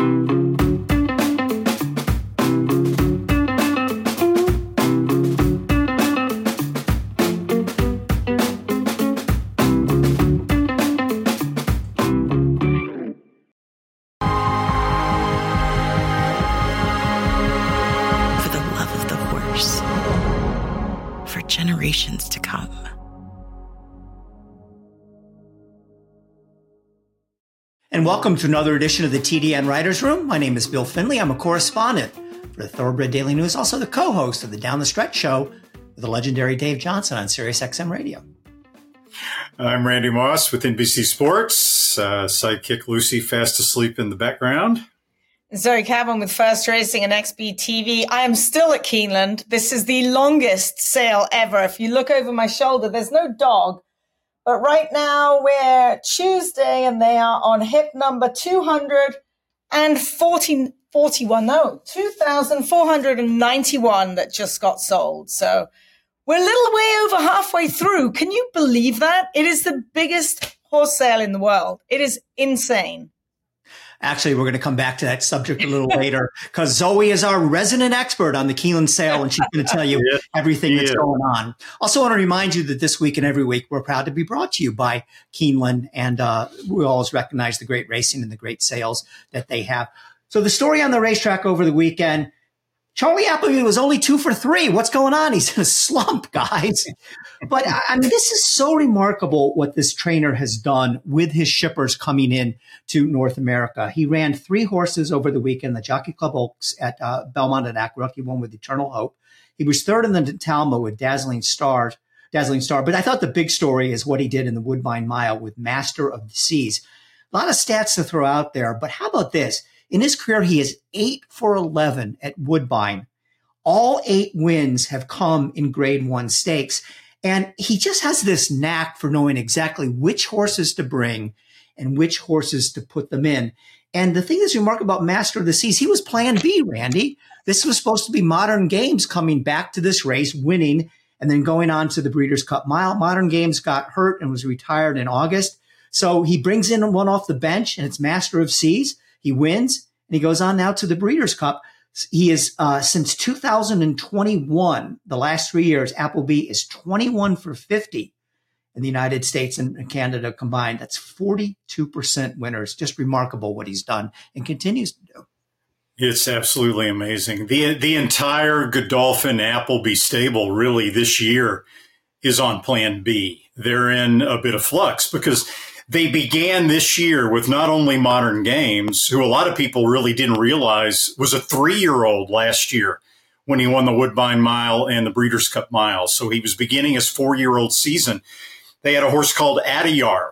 and welcome to another edition of the TDN Writers Room. My name is Bill Finley. I'm a correspondent for the Thoroughbred Daily News, also the co-host of the Down the Stretch Show with the legendary Dave Johnson on Sirius XM Radio. I'm Randy Moss with NBC Sports. Uh, sidekick Lucy fast asleep in the background. Zoe Cadman with First Racing and XBTV. I am still at Keeneland. This is the longest sale ever. If you look over my shoulder, there's no dog but right now we're Tuesday and they are on hip number 240, 41, no, 2,491 that just got sold. So we're a little way over halfway through. Can you believe that? It is the biggest horse sale in the world. It is insane. Actually, we're going to come back to that subject a little later because Zoe is our resident expert on the Keeneland sale and she's going to tell you yeah. everything that's going on. Also, want to remind you that this week and every week, we're proud to be brought to you by Keeneland. And uh, we always recognize the great racing and the great sales that they have. So, the story on the racetrack over the weekend Charlie Appleby was only two for three. What's going on? He's in a slump, guys. But I mean, this is so remarkable what this trainer has done with his shippers coming in to North America. He ran three horses over the weekend, the Jockey Club Oaks at uh, Belmont and Aqueduct. He won with Eternal Hope. He was third in the Talma with Dazzling Stars, Dazzling Star. But I thought the big story is what he did in the Woodbine Mile with Master of the Seas. A lot of stats to throw out there, but how about this? In his career, he is eight for 11 at Woodbine. All eight wins have come in grade one stakes. And he just has this knack for knowing exactly which horses to bring and which horses to put them in. And the thing that's remarkable about Master of the Seas, he was plan B, Randy. This was supposed to be modern games coming back to this race, winning, and then going on to the Breeders' Cup Mile. Modern Games got hurt and was retired in August. So he brings in one off the bench, and it's Master of Seas. He wins and he goes on now to the Breeders' Cup. He is uh, since 2021, the last three years, Appleby is 21 for 50 in the United States and Canada combined. That's 42% winners. Just remarkable what he's done and continues to do. It's absolutely amazing. The the entire Godolphin Appleby stable really this year is on plan B. They're in a bit of flux because they began this year with not only modern games, who a lot of people really didn't realize was a three year old last year when he won the Woodbine Mile and the Breeders' Cup Mile. So he was beginning his four year old season. They had a horse called Adayar,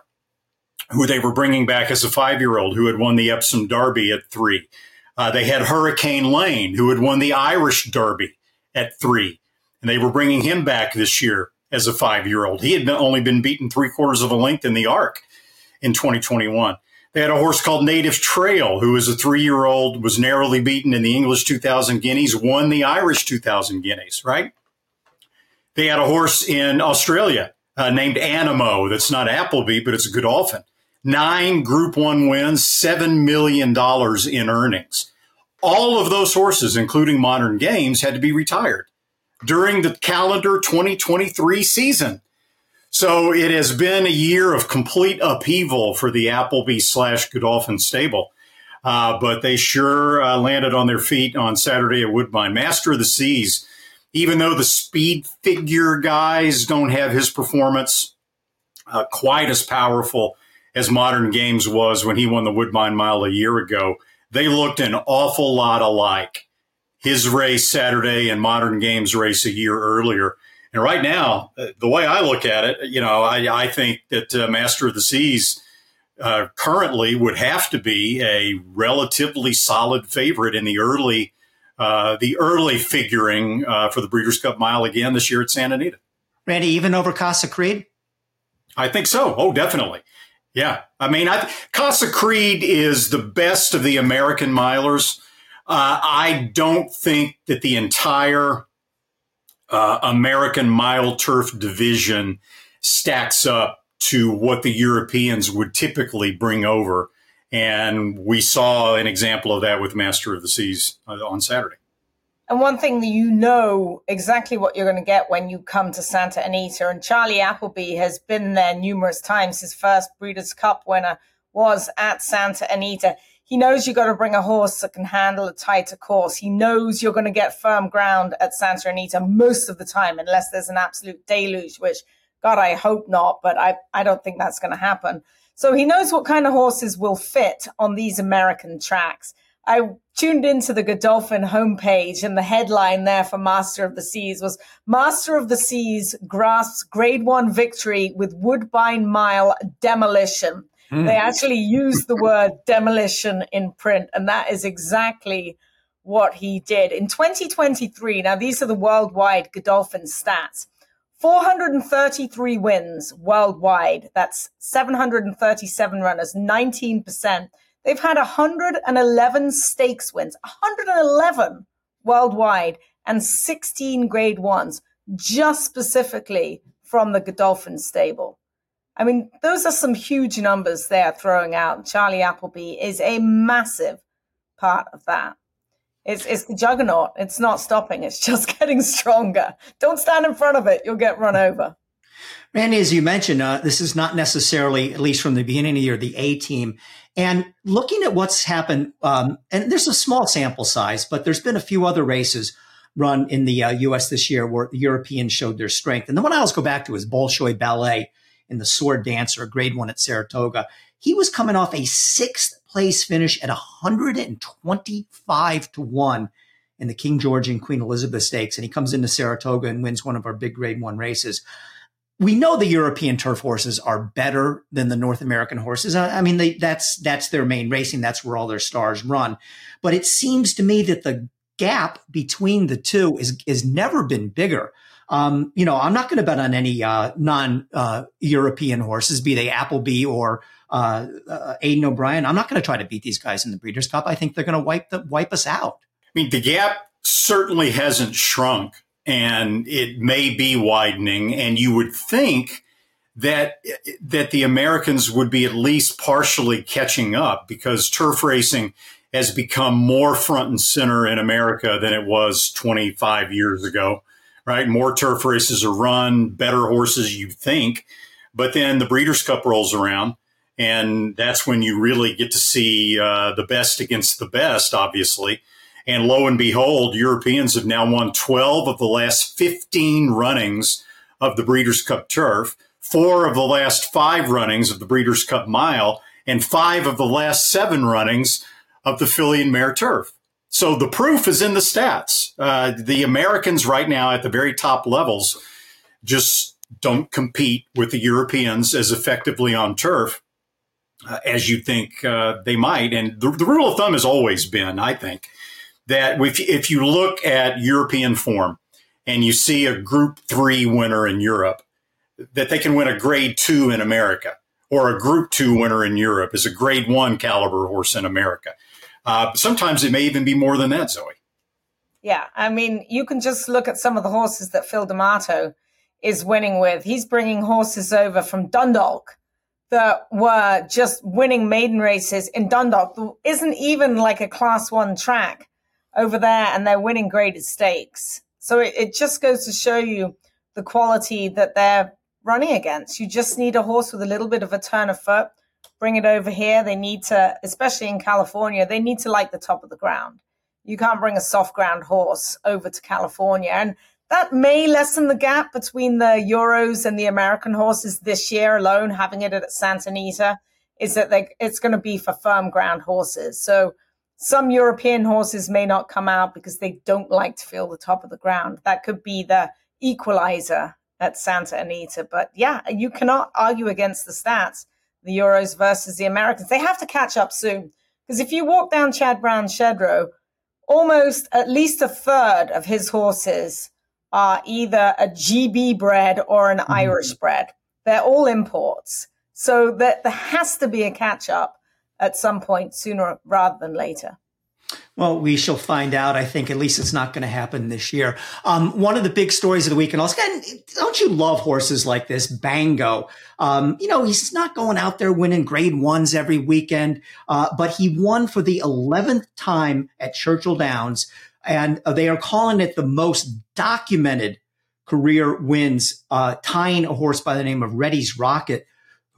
who they were bringing back as a five year old, who had won the Epsom Derby at three. Uh, they had Hurricane Lane, who had won the Irish Derby at three. And they were bringing him back this year as a five year old. He had only been beaten three quarters of a length in the arc in 2021. They had a horse called Native Trail, who was a three year old, was narrowly beaten in the English 2000 Guineas, won the Irish 2000 Guineas, right? They had a horse in Australia uh, named Anamoe, that's not Appleby, but it's a Godolphin. Nine Group One wins, $7 million in earnings. All of those horses, including modern games, had to be retired during the calendar 2023 season. So it has been a year of complete upheaval for the Appleby slash Godolphin stable. Uh, but they sure uh, landed on their feet on Saturday at Woodbine. Master of the Seas, even though the speed figure guys don't have his performance uh, quite as powerful as Modern Games was when he won the Woodbine Mile a year ago, they looked an awful lot alike. His race Saturday and Modern Games race a year earlier. And right now, uh, the way I look at it, you know, I, I think that uh, Master of the Seas uh, currently would have to be a relatively solid favorite in the early, uh, the early figuring uh, for the Breeders' Cup Mile again this year at Santa Anita. Randy, even over Casa Creed? I think so. Oh, definitely. Yeah. I mean, I, Casa Creed is the best of the American milers. Uh, I don't think that the entire uh, American mile turf division stacks up to what the Europeans would typically bring over And we saw an example of that with Master of the Seas uh, on Saturday. And one thing that you know exactly what you're going to get when you come to Santa Anita, and Charlie Appleby has been there numerous times. His first Breeders' Cup winner was at Santa Anita. He knows you've got to bring a horse that can handle a tighter course. He knows you're going to get firm ground at Santa Anita most of the time, unless there's an absolute deluge, which God, I hope not, but I, I don't think that's going to happen. So he knows what kind of horses will fit on these American tracks. I tuned into the Godolphin homepage and the headline there for Master of the Seas was Master of the Seas grasps grade one victory with Woodbine Mile demolition. Mm. They actually used the word demolition in print, and that is exactly what he did. In 2023, now these are the worldwide Godolphin stats. 433 wins worldwide. That's 737 runners, 19%. They've had 111 stakes wins, 111 worldwide, and 16 grade ones, just specifically from the Godolphin stable. I mean, those are some huge numbers they're throwing out. Charlie Appleby is a massive part of that. It's, it's the juggernaut. It's not stopping. It's just getting stronger. Don't stand in front of it. You'll get run over. Randy, as you mentioned, uh, this is not necessarily, at least from the beginning of the year, the A team. And looking at what's happened, um, and there's a small sample size, but there's been a few other races run in the uh, U.S. this year where the Europeans showed their strength. And the one I always go back to is Bolshoi Ballet in the Sword Dancer, grade one at Saratoga. He was coming off a sixth place finish at 125 to one in the King George and Queen Elizabeth Stakes. And he comes into Saratoga and wins one of our big grade one races we know the European turf horses are better than the North American horses. I, mean, they, that's that's their main racing. That's where all their stars run. But it seems to me that the gap between the two is is never been bigger. Um, you know, I'm not going to bet on any uh, non-European uh, horses, be they Appleby or uh, uh Aidan O'Brien. I'm not going to try to beat these guys in the Breeders' Cup. I think they're going to wipe the wipe us out. I mean, the gap certainly hasn't shrunk and it may be widening. And you would think that that the Americans would be at least partially catching up because turf racing has become more front and center in America than it was 25 years ago. Right, more turf races are run, better horses, you think, but then the Breeders' Cup rolls around, and that's when you really get to see uh, the best against the best, obviously. And lo and behold, Europeans have now won 12 of the last 15 runnings of the Breeders' Cup Turf, four of the last five runnings of the Breeders' Cup Mile, and five of the last seven runnings of the Filly and Mare Turf. So the proof is in the stats. Uh, the Americans right now at the very top levels just don't compete with the Europeans as effectively on turf uh, as you think uh, they might. And the, the, rule of thumb has always been, I think, that if, if you look at European form and you see a group three winner in Europe, that they can win a grade two in America or a group two winner in Europe is a grade one caliber horse in America. Uh, sometimes it may even be more than that, Zoe. Yeah, I mean, you can just look at some of the horses that Phil D'Amato is winning with. He's bringing horses over from Dundalk that were just winning maiden races in Dundalk. Isn't even like a class one track over there and they're winning graded stakes. So it, it just goes to show you the quality that they're running against. You just need a horse with a little bit of a turn of foot. Bring it over here. They need to, especially in California, they need to like the top of the ground. You can't bring a soft ground horse over to California. And that may lessen the gap between the Euros and the American horses this year alone, having it at Santa Anita, is that they, it's going to be for firm ground horses. So some European horses may not come out because they don't like to feel the top of the ground. That could be the equalizer at Santa Anita. But yeah, you cannot argue against the stats, the Euros versus the Americans. They have to catch up soon. Because if you walk down Chad Brown's shed row, almost at least a third of his horses are either a GB bred or an mm-hmm. Irish bred. They're all imports. So that there has to be a catch up at some point sooner rather than later. Well, we shall find out. I think at least it's not going to happen this year. Um, one of the big stories of the week, and also, don't you love horses like this? Bango. Um, you know, he's not going out there winning grade ones every weekend, uh, but he won for the 11th time at Churchill Downs. And they are calling it the most documented career wins, uh, tying a horse by the name of Reddy's Rocket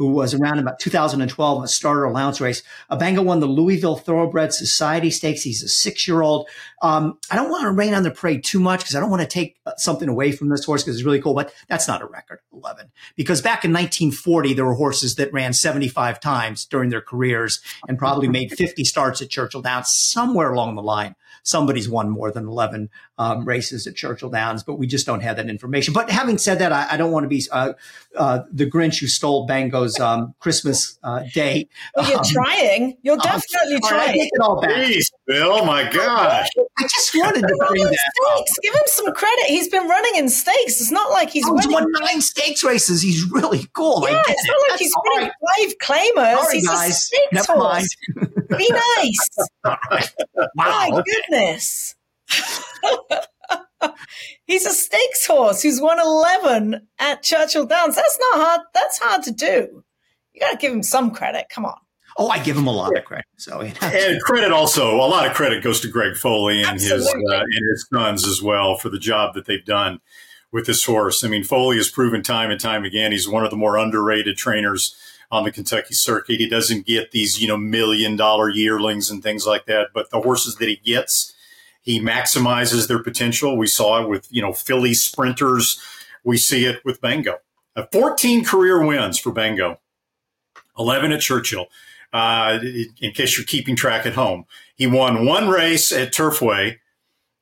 who was around about 2012 a starter allowance race. Abango won the Louisville Thoroughbred Society Stakes. He's a six year old. Um, I don't want to rain on the parade too much because I don't want to take uh, something away from this horse because it's really cool, but that's not a record, 11. Because back in 1940, there were horses that ran 75 times during their careers and probably made 50 starts at Churchill Downs somewhere along the line somebody's won more than 11 um, races at Churchill Downs, but we just don't have that information. But having said that, I, I don't want to be uh, uh, the Grinch who stole Bango's um, Christmas uh, day. Well, you're um, trying. You're definitely trying. I take it all back. Jeez, Bill, my gosh. I just wanted to bring that stakes. Give him some credit. He's been running in stakes. It's not like he's, oh, he's won nine stakes races. He's really cool. Yeah, it's not like That's he's winning right. five claimers. Sorry, he's guys. a stakes Never horse. mind. Be nice. Wow. My goodness. He's a stakes horse who's won 11 at Churchill Downs. That's not hard. That's hard to do. You got to give him some credit. Come on. Oh, I give him a lot of credit. So, you know. and credit also, a lot of credit goes to Greg Foley and his uh, and his sons as well for the job that they've done with this horse. I mean, Foley has proven time and time again he's one of the more underrated trainers on the Kentucky circuit. He doesn't get these, you know, million dollar yearlings and things like that, but the horses that he gets, he maximizes their potential. We saw it with, you know, filly sprinters. We see it with Bango. Uh, 14 career wins for Bango, 11 at Churchill. Uh, in case you're keeping track at home, he won one race at Turfway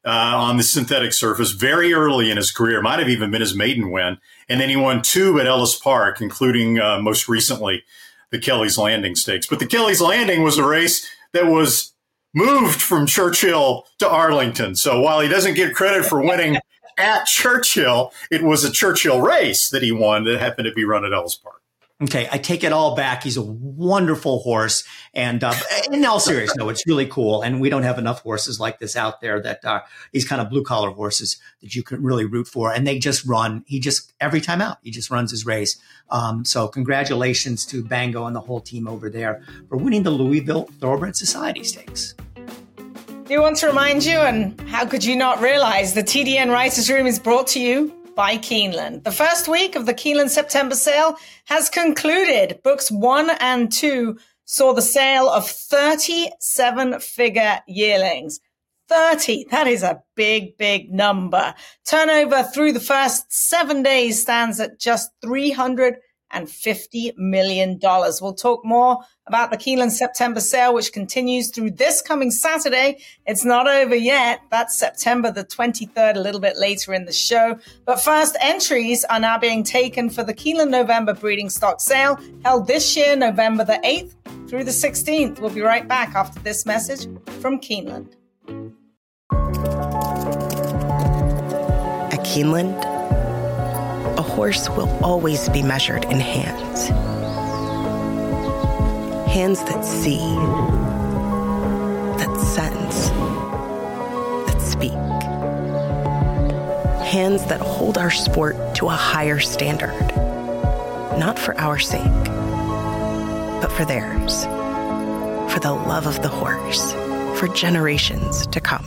uh, on the synthetic surface very early in his career. Might have even been his maiden win. And then he won two at Ellis Park, including uh, most recently the Kelly's Landing Stakes. But the Kelly's Landing was a race that was moved from Churchill to Arlington. So while he doesn't get credit for winning at Churchill, it was a Churchill race that he won that happened to be run at Ellis Park. Okay, I take it all back. He's a wonderful horse, and uh, in all seriousness, no, it's really cool. And we don't have enough horses like this out there that are these kind of blue collar horses that you can really root for, and they just run. He just every time out, he just runs his race. Um, so congratulations to Bango and the whole team over there for winning the Louisville Thoroughbred Society Stakes. Do want to remind you, and how could you not realize the TDN Writers Room is brought to you by Keeneland. The first week of the Keeneland September sale has concluded. Books one and two saw the sale of 37 figure yearlings. 30. That is a big, big number. Turnover through the first seven days stands at just 300 and $50 million. We'll talk more about the Keeneland September sale, which continues through this coming Saturday. It's not over yet. That's September the 23rd, a little bit later in the show. But first, entries are now being taken for the Keeneland November breeding stock sale held this year, November the 8th through the 16th. We'll be right back after this message from Keeneland. At Keeneland, horse will always be measured in hands. Hands that see, that sense, that speak. Hands that hold our sport to a higher standard. Not for our sake, but for theirs. For the love of the horse, for generations to come.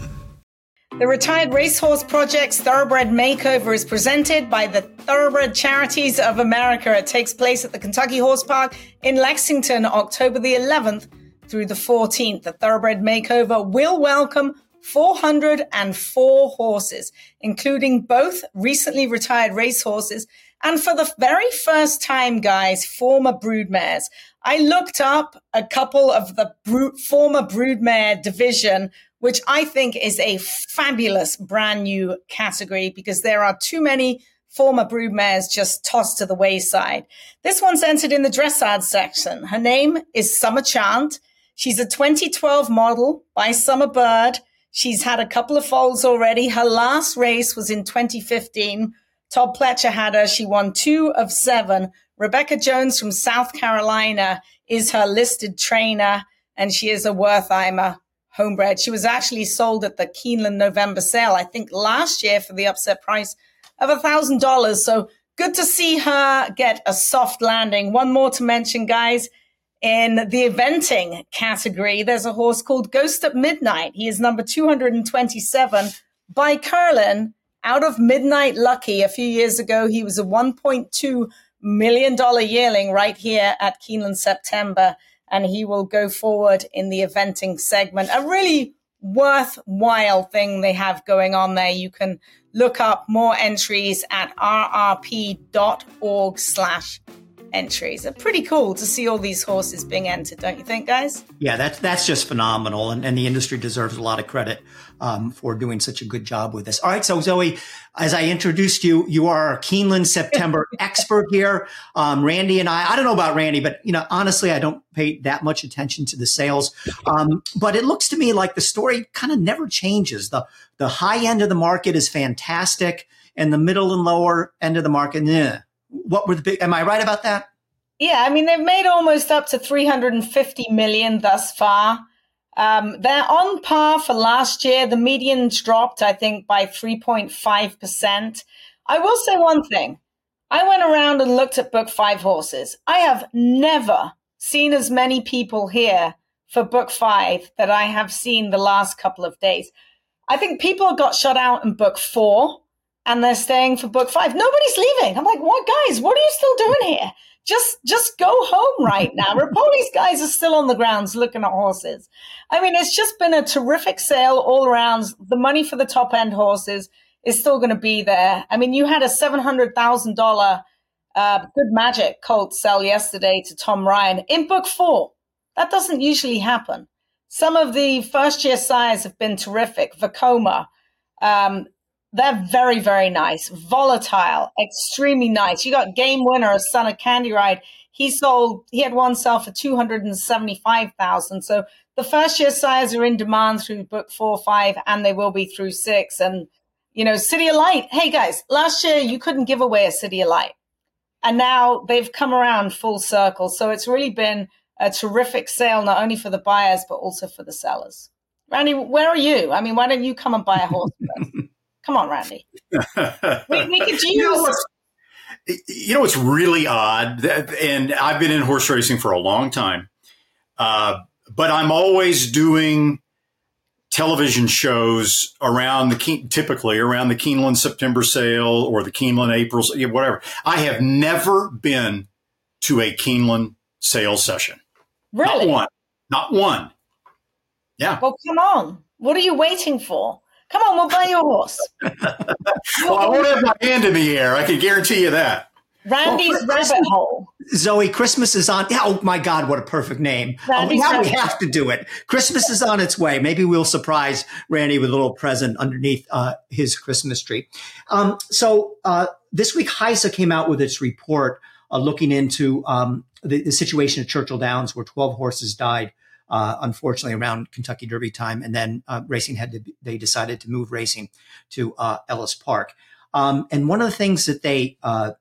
The Retired Racehorse Project's Thoroughbred Makeover is presented by the Thoroughbred Charities of America. It takes place at the Kentucky Horse Park in Lexington, October the 11th through the 14th. The Thoroughbred Makeover will welcome 404 horses, including both recently retired racehorses and for the very first time, guys, former broodmares. I looked up a couple of the brood, former broodmare division which I think is a fabulous brand new category because there are too many former broodmares just tossed to the wayside. This one's entered in the dressage section. Her name is Summer Chant. She's a 2012 model by Summer Bird. She's had a couple of foals already. Her last race was in 2015. Todd Pletcher had her. She won two of seven. Rebecca Jones from South Carolina is her listed trainer, and she is a Wertheimer homebred. She was actually sold at the Keeneland November sale, I think last year for the upset price of a thousand dollars. So good to see her get a soft landing. One more to mention, guys. In the eventing category, there's a horse called Ghost at Midnight. He is number 227 by Curlin out of Midnight Lucky. A few years ago, he was a 1.2 million dollar yearling right here at Keeneland September and he will go forward in the eventing segment. A really worthwhile thing they have going on there. You can look up more entries at rrp.org slash entries. It's pretty cool to see all these horses being entered, don't you think, guys? Yeah, that's that's just phenomenal, and, and the industry deserves a lot of credit um, for doing such a good job with this. All right, so Zoe, as I introduced you, you are our Keeneland September expert here. Um, Randy and I, I don't know about Randy, but you know, honestly, I don't pay that much attention to the sales. Um, but it looks to me like the story kind of never changes. the The high end of the market is fantastic, and the middle and lower end of the market, eh what were the big? Am I right about that? Yeah, I mean they've made almost up to 350 million thus far. Um, they're on par for last year. The median's dropped, I think, by 3.5 percent. I will say one thing. I went around and looked at book five horses. I have never seen as many people here for book five that I have seen the last couple of days. I think people got shut out in book four and they're staying for book five. Nobody's leaving. I'm like, what guys, what are you still doing here? Just just go home right now. Repole's guys are still on the grounds looking at horses. I mean, it's just been a terrific sale all around. The money for the top end horses is still going to be there. I mean, you had a seven hundred thousand dollar uh, good magic colt sell yesterday to Tom Ryan in book four. That doesn't usually happen. Some of the first year sires have been terrific. Vekoma, um, they're very, very nice, volatile, extremely nice. You got game winner, a son of Candy Ride. He sold, he had one sell for 275,000. So the first year sires are in demand through book four, five, and they will be through six. And, you know, City of Light. Hey guys, last year you couldn't give away a City of Light. And now they've come around full circle. So it's really been a terrific sale, not only for the buyers, but also for the sellers. Randy, where are you? I mean, why don't you come and buy a horse? Come on, Randy. we, we could use. You know, you know what's really odd, and I've been in horse racing for a long time, uh, but I'm always doing television shows around the typically around the Keeneland September sale or the Keeneland April, whatever. I have never been to a Keeneland sale session. Really? Not one. Not one. Yeah. Well, come on. What are you waiting for? Come on, we'll buy you a horse. well, I won't have my hand in the air. I can guarantee you that. Randy's well, rabbit hole. Zoe, Christmas is on. Oh my God, what a perfect name! Oh, now we have to do it. Christmas is on its way. Maybe we'll surprise Randy with a little present underneath uh, his Christmas tree. Um, so uh, this week, HISA came out with its report uh, looking into um, the, the, situation at Churchill Downs, where 12 horses died uh, unfortunately around Kentucky Derby time, and then uh, racing had to they decided to move racing to uh, Ellis Park. Um, and one of the things that they uh,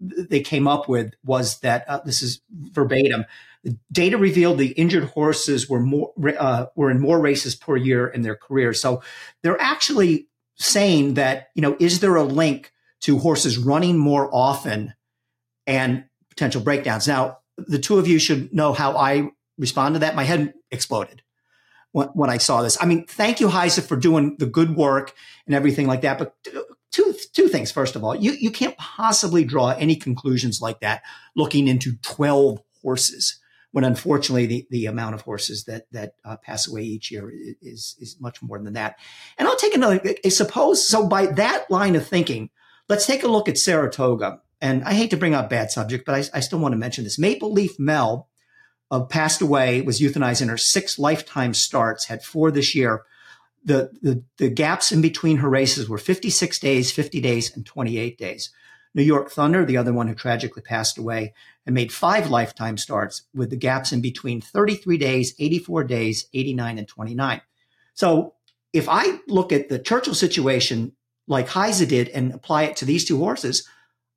they came up with was that uh, this is verbatim. The data revealed the injured horses were more uh, were in more races per year in their career. So they're actually saying that you know is there a link to horses running more often and potential breakdowns? Now the two of you should know how I respond to that, my head exploded when, when I saw this. I mean, thank you, HISA, for doing the good work and everything like that. But two two things. First of all, you you can't possibly draw any conclusions like that looking into twelve horses. When unfortunately the, the amount of horses that that uh, pass away each year is is much more than that. And I'll take another. I Suppose so. By that line of thinking, let's take a look at Saratoga. And I hate to bring up bad subject, but I, I still want to mention this. Maple Leaf Mel uh, passed away, was euthanized in her six lifetime starts, had four this year. The, the, the gaps in between her races were 56 days, 50 days, and 28 days. New York Thunder, the other one who tragically passed away, and made five lifetime starts with the gaps in between 33 days, 84 days, 89, and 29. So if I look at the Churchill situation like HISA did and apply it to these two horses,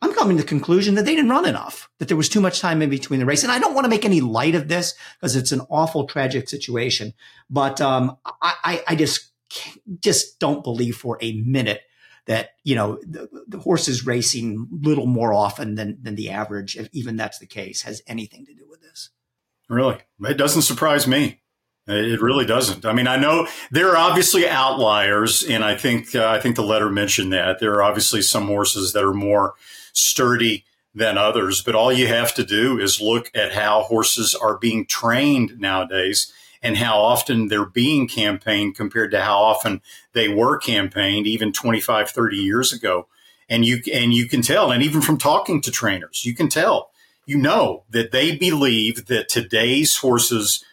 I'm coming to the conclusion that they didn't run enough, that there was too much time in between the race. And I don't want to make any light of this because it's an awful, tragic situation. But um, I, I, just just don't believe for a minute that you know the, the horse is racing little more often than than the average, if even that's the case, has anything to do with this. Really, it doesn't surprise me. It really doesn't. I mean, I know there are obviously outliers, and I think uh, I think the letter mentioned that there are obviously some horses that are more sturdy than others. But all you have to do is look at how horses are being trained nowadays and how often they're being campaigned compared to how often they were campaigned even 25, 30 years ago. And you, and you can tell, and even from talking to trainers, you can tell, you know, that they believe that today's horses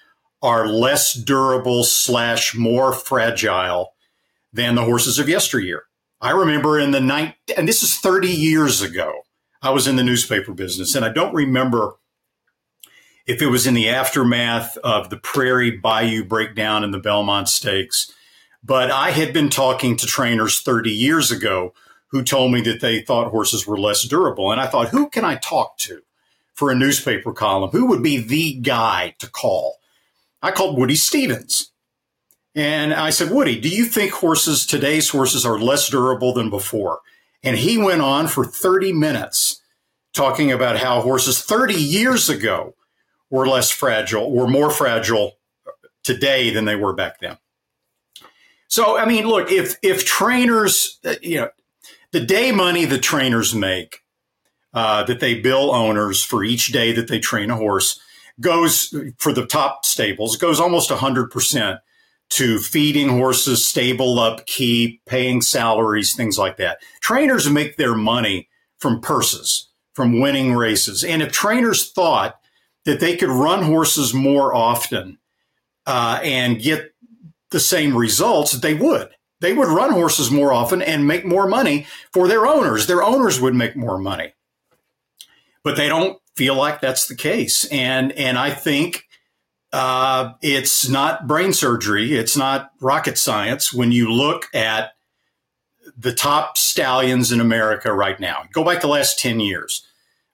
are less durable slash more fragile than the horses of yesteryear. I remember in the night, and this is 30 years ago, I was in the newspaper business, and I don't remember if it was in the aftermath of the Prairie Bayou breakdown in the Belmont Stakes. But I had been talking to trainers 30 years ago who told me that they thought horses were less durable. And I thought, who can I talk to for a newspaper column? Who would be the guy to call? I called Woody Stephens. And I said, Woody, do you think horses, today's horses, are less durable than before? And he went on for 30 minutes talking about how horses 30 years ago were less fragile, were more fragile today than they were back then. So, I mean, look, if if trainers, uh, you know, the day money the trainers make, uh, that they bill owners for each day that they train a horse, goes for the top stables goes almost hundred percent to feeding horses, stable upkeep, paying salaries, things like that. Trainers make their money from purses, from winning races, and if trainers thought that they could run horses more often uh, and get the same results, they would. They would run horses more often and make more money for their owners. Their owners would make more money. But they don't feel like that's the case. And, and I think uh, it's not brain surgery, it's not rocket science when you look at the top stallions in America right now. Go back the last 10 years,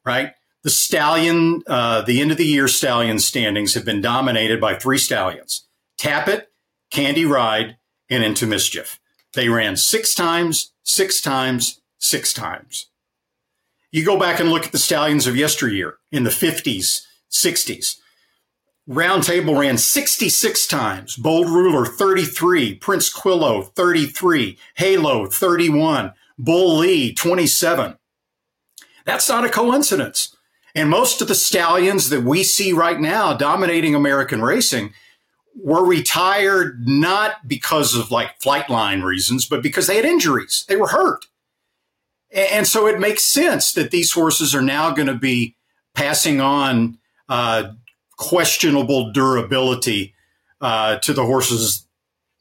right? The stallion, uh, the end of the year stallion standings have been dominated by three stallions Tapit, Candy Ride, and Into Mischief. They ran six times, six times, six times. You go back and look at the stallions of yesteryear in the 50s, 60s. Round Table ran 66 times, Bold Ruler 33, Princequillo 33, Halo 31, Bull Lea 27. That's not a coincidence. And most of the stallions that we see right now dominating American racing were retired not because of like Flightline reasons, but because they had injuries. They were hurt. And so it makes sense that these horses are now going to be passing on uh, questionable durability uh, to the horses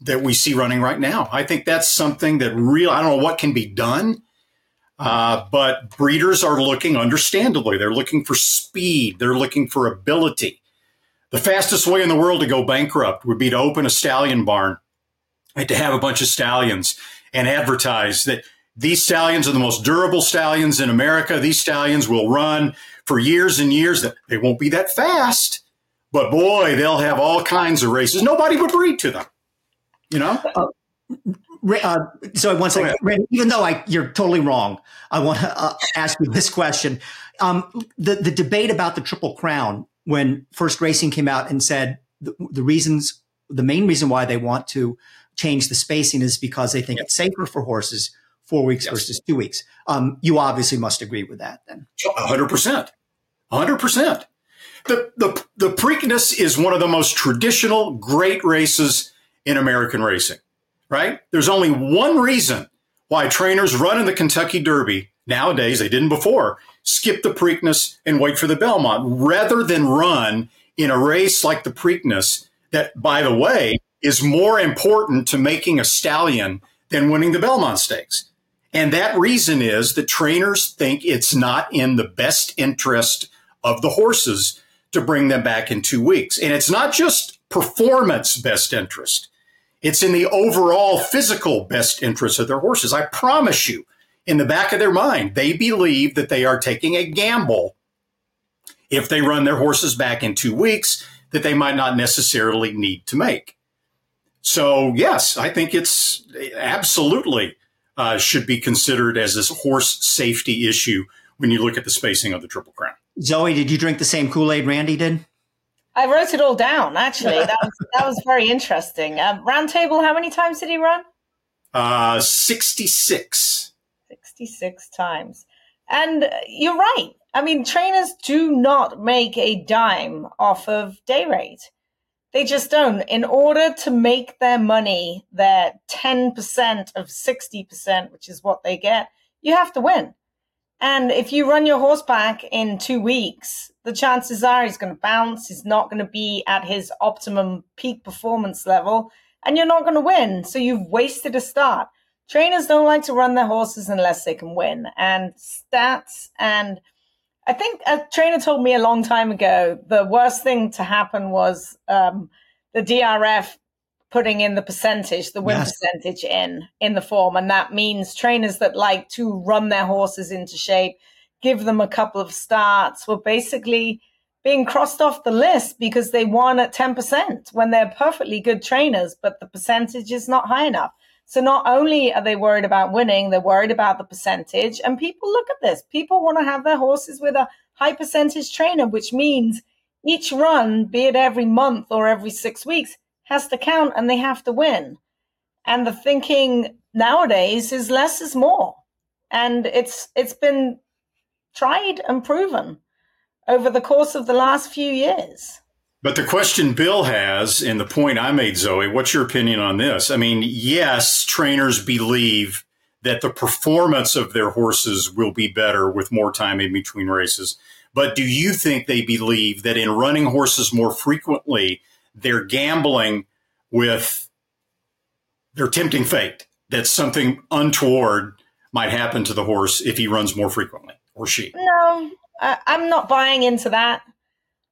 that we see running right now. I think that's something that real, I don't know what can be done uh, but breeders are looking, understandably, they're looking for speed, they're looking for ability. The fastest way in the world to go bankrupt would be to open a stallion barn and to have a bunch of stallions and advertise that these stallions are the most durable stallions in America. These stallions will run for years and years. That they won't be that fast, but boy, they'll have all kinds of races. Nobody would breed to them, you know. Uh, uh, so once again, even though I, you're totally wrong, I want to uh, ask you this question. Um, the, the debate about the Triple Crown, when First Racing came out and said the, the, reasons, the main reason why they want to change the spacing is because they think it's safer for horses four weeks yes. versus two weeks. Um, you obviously must agree with that then. 100%. 100%. The, the, the Preakness is one of the most traditional great races in American racing right? There's only one reason why trainers run in the Kentucky Derby nowadays, they didn't before, skip the Preakness and wait for the Belmont rather than run in a race like the Preakness that, by the way, is more important to making a stallion than winning the Belmont Stakes. And that reason is that trainers think it's not in the best interest of the horses to bring them back in two weeks. And it's not just performance best interest. It's in the overall physical best interest of their horses. I promise you, in the back of their mind, they believe that they are taking a gamble if they run their horses back in two weeks that they might not necessarily need to make. So, yes, I think it's absolutely uh, should be considered as this horse safety issue when you look at the spacing of the Triple Crown. Zoe, did you drink the same Kool Aid Randy did? I wrote it all down. Actually, that was that was very interesting. Um, round table, how many times did he run? Uh, sixty-six. Sixty-six times, and you're right. I mean, trainers do not make a dime off of day rate. They just don't. In order to make their money, their ten percent of sixty percent, which is what they get, you have to win. And if you run your horse back in two weeks, the chances are he's going to bounce. He's not going to be at his optimum peak performance level, and you're not going to win. So you've wasted a start. Trainers don't like to run their horses unless they can win. And stats, and I think a trainer told me a long time ago the worst thing to happen was um, the DRF putting in the percentage, the win yes. percentage in in the form, and that means trainers that like to run their horses into shape, give them a couple of starts, were basically being crossed off the list because they won at 10% when they're perfectly good trainers, but the percentage is not high enough. So not only are they worried about winning, they're worried about the percentage. And people look at this. People want to have their horses with a high percentage trainer, which means each run, be it every month or every six weeks, has to count and they have to win. And the thinking nowadays is less is more. And it's it's been tried and proven over the course of the last few years. But the question Bill has, and the point I made, Zoe, what's your opinion on this? I mean, yes, trainers believe that the performance of their horses will be better with more time in between races. But do you think they believe that in running horses more frequently, they're gambling with their tempting fate that something untoward might happen to the horse if he runs more frequently or she. No, I'm not buying into that.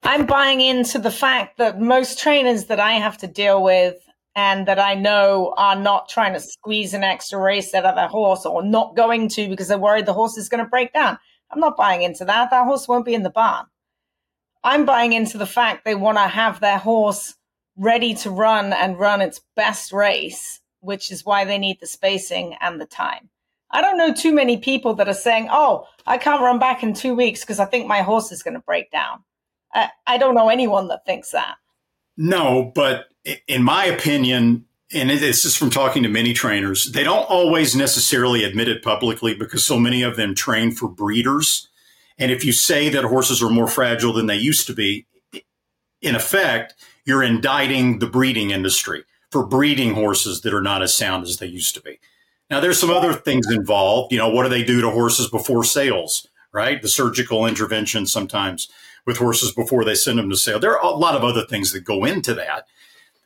I'm buying into the fact that most trainers that I have to deal with and that I know are not trying to squeeze an extra race out of their horse or not going to because they're worried the horse is going to break down. I'm not buying into that. That horse won't be in the barn. I'm buying into the fact they want to have their horse ready to run and run its best race, which is why they need the spacing and the time. I don't know too many people that are saying, oh, I can't run back in two weeks because I think my horse is going to break down. I, I don't know anyone that thinks that. No, but in my opinion, and it's just from talking to many trainers, they don't always necessarily admit it publicly because so many of them train for breeders. And if you say that horses are more fragile than they used to be, in effect, you're indicting the breeding industry for breeding horses that are not as sound as they used to be. Now, there's some other things involved. You know, what do they do to horses before sales, right? The surgical intervention sometimes with horses before they send them to sale. There are a lot of other things that go into that.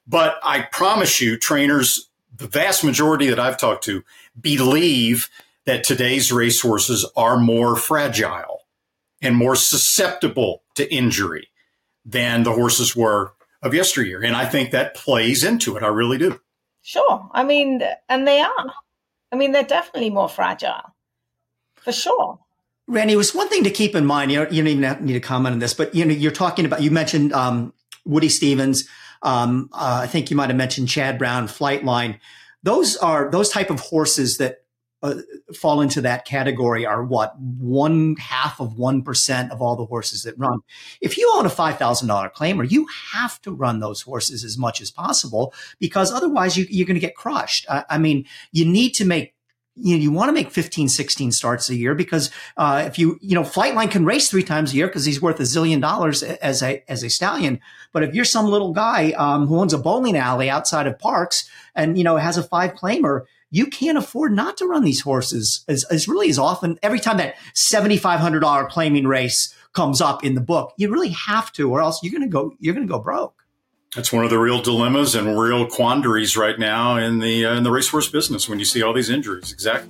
But I promise you, trainers, the vast majority that I've talked to believe that today's racehorses are more fragile and more susceptible to injury than the horses were of yesteryear. And I think that plays into it. I really do. Sure. I mean, and they are. I mean, they're definitely more fragile for sure. Randy, it was one thing to keep in mind. You, know, you don't even need to comment on this, but you know, you're talking about. You mentioned um, Woody Stephens. Um, uh, I think you might have mentioned Chad Brown, Flightline. Those are those type of horses that uh, fall into that category are what one half of one percent of all the horses that run. If you own a five thousand dollar claimer, you have to run those horses as much as possible because otherwise you, are going to get crushed. I, I mean, you need to make you know, you want to make 15, 16 starts a year because uh, if you, you know, Flightline can race three times a year because he's worth a zillion dollars as a as a stallion. But if you're some little guy um, who owns a bowling alley outside of Parx and you know has a five claimer, you can't afford not to run these horses as, as really as often. Every time that $7,500 claiming race comes up in the book, you really have to, or else you're going to go, you're going to go broke. That's one of the real dilemmas and real quandaries right now in the uh, in the racehorse business when you see all these injuries. Exactly.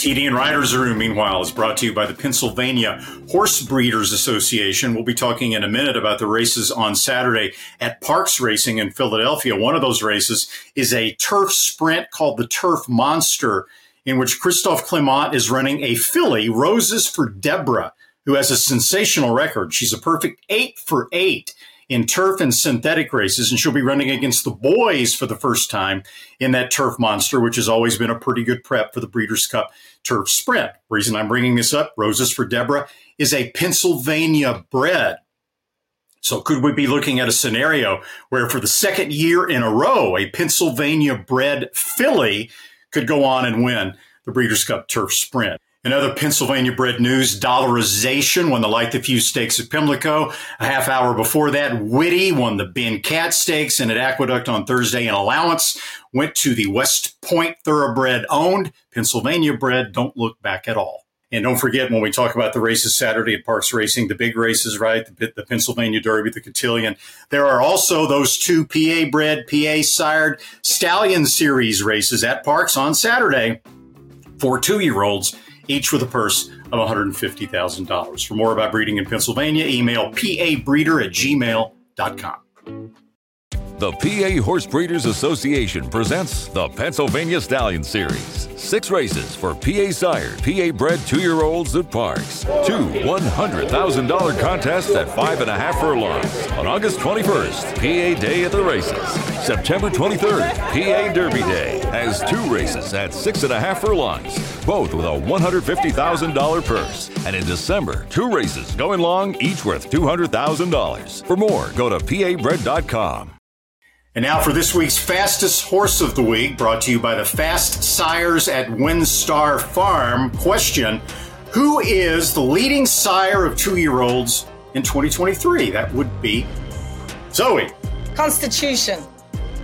TDN Writers Room, meanwhile, is brought to you by the Pennsylvania Horse Breeders Association. We'll be talking in a minute about the races on Saturday at Parx Racing in Philadelphia. One of those races is a turf sprint called the Turf Monster. in which Christophe Clement is running a filly, Roses for Deborah, who has a sensational record. She's a perfect eight for eight in turf and synthetic races, and she'll be running against the boys for the first time in that turf monster, which has always been a pretty good prep for the Breeders' Cup Turf Sprint. Reason I'm bringing this up, Roses for Deborah, is a Pennsylvania bred. So could we be looking at a scenario where for the second year in a row, a Pennsylvania bred filly could go on and win the Breeders' Cup Turf Sprint? In other Pennsylvania bred news, dollarization won the Light the Fuse Stakes at Pimlico. A half hour before that, Witty won the Ben Cat Stakes and at Aqueduct on Thursday. And Allowance went to the West Point Thoroughbred owned Pennsylvania bred. Don't look back at all. And don't forget when we talk about the races Saturday at Parx Racing, the big races, right? The, the Pennsylvania Derby, the Cotillion. There are also those two PA bred, PA sired Stallion Series races at Parx on Saturday for two year olds each with a purse of $150,000. For more about breeding in Pennsylvania, email pabreeder at gmail.com. The PA Horse Breeders Association presents the Pennsylvania Stallion Series. Six races for PA sired, PA bred two year olds at Parx. Two $100,000 contests at five and a half furlongs. On August 21st, PA Day at the races. September 23rd, PA Derby Day has two races at six and a half furlongs, both with a $150,000 purse. And in December, two races going long, each worth $200,000. For more, go to pabred.com. And now for this week's fastest horse of the week, brought to you by the Fast Sires at WinStar Farm. Question Who is the leading sire of two year olds in 2023? That would be Zoe. Constitution.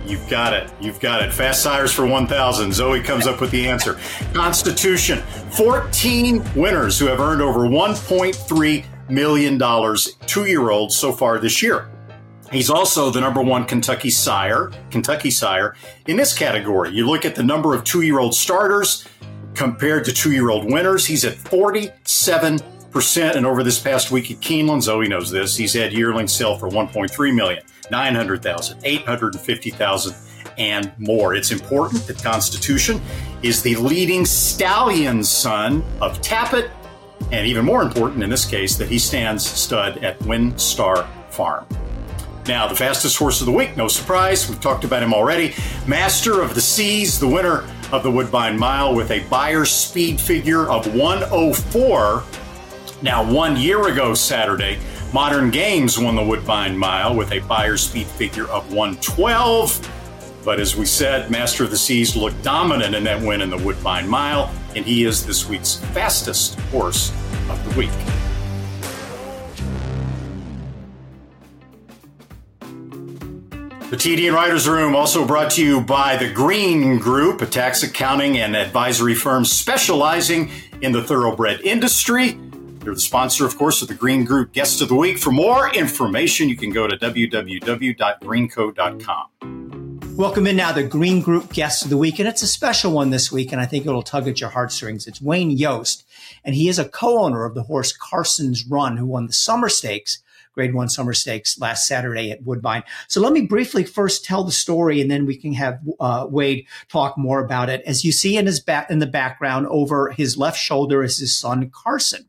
You've got it. You've got it. Fast Sires for 1,000. Zoe comes up with the answer. Constitution. 14 winners who have earned over $1.3 million, two year olds so far this year. He's also the number one Kentucky sire, Kentucky sire in this category. You look at the number of two year old starters compared to two year old winners, he's at 47%. And over this past week at Keeneland, Zoe knows this, he's had yearling sale for 1.3 million, 900,000, 850,000 and more. It's important that Constitution is the leading stallion son of Tapit, and even more important in this case, that he stands stud at WinStar Farm. Now, the fastest horse of the week, no surprise, we've talked about him already. Master of the Seas, the winner of the Woodbine Mile with a Beyer speed figure of 104. Now, one year ago Saturday, Modern Games won the Woodbine Mile with a Beyer speed figure of 112. But as we said, Master of the Seas looked dominant in that win in the Woodbine Mile, and he is this week's fastest horse of the week. The TDN Writers Room also brought to you by the Green Group, a tax accounting and advisory firm specializing in the thoroughbred industry. They're the sponsor, of course, of the Green Group Guest of the Week. For more information, you can go to www.greenco.com. Welcome in now the Green Group Guest of the Week, and it's a special one this week, and I think it'll tug at your heartstrings. It's Wade Jost, and he is a co-owner of the horse Carson's Run, who won the Summer Stakes grade one summer stakes last Saturday at Woodbine. So let me briefly first tell the story and then we can have uh, Wade talk more about it. As you see in his back, in the background over his left shoulder is his son, Carson.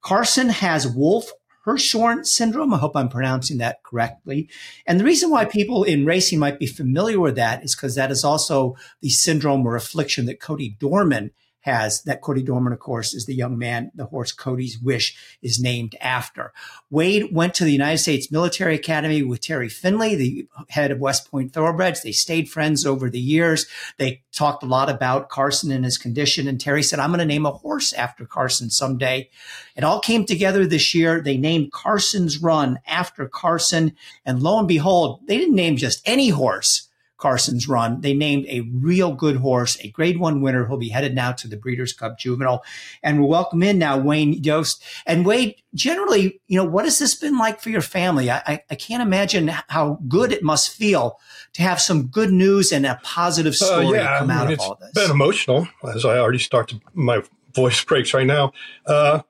Carson has Wolf Hirschhorn syndrome. I hope I'm pronouncing that correctly. And the reason why people in racing might be familiar with that is because that is also the syndrome or affliction that Cody Dorman has that Cody Dorman, of course, is the young man the horse Cody's Wish is named after. Wade went to the United States Military Academy with Terry Finley, the head of West Point Thoroughbreds. They stayed friends over the years. They talked a lot about Carson and his condition. And Terry said, I'm going to name a horse after Carson someday. It all came together this year. They named Carson's Run after Carson. And lo and behold, they didn't name just any horse. Carson's run. They named a real good horse, a grade one winner who'll be headed now to the Breeders' Cup Juvenile. And we welcome in now Wade Jost. And Wade, generally, you know, what has this been like for your family? I, I, I can't imagine how good it must feel to have some good news and a positive uh, story uh, yeah, come out I mean, of all this. It's been emotional, as I already start to, my voice breaks right now. Uh,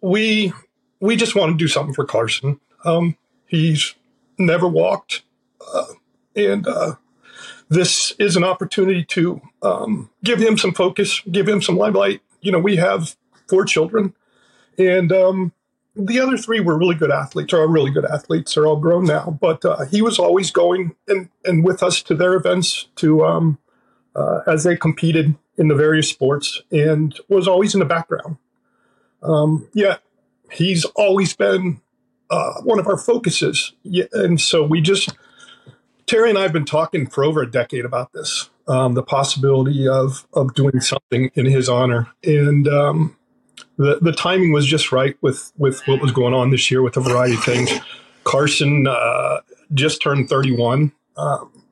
we, we just want to do something for Carson. Um, he's never walked. Uh, and, uh, this is an opportunity to um, give him some focus, give him some limelight. You know, we have four children, and um, the other three were really good athletes, or are really good athletes. They're all grown now, but uh, he was always going and, and with us to their events to um, uh, as they competed in the various sports, and was always in the background. Um, yeah, he's always been uh, one of our focuses, and so we just Terry and I have been talking for over a decade about this, um, the possibility of of doing something in his honor, and um, the the timing was just right with with what was going on this year with a variety of things. Carson uh, just turned 31. Um,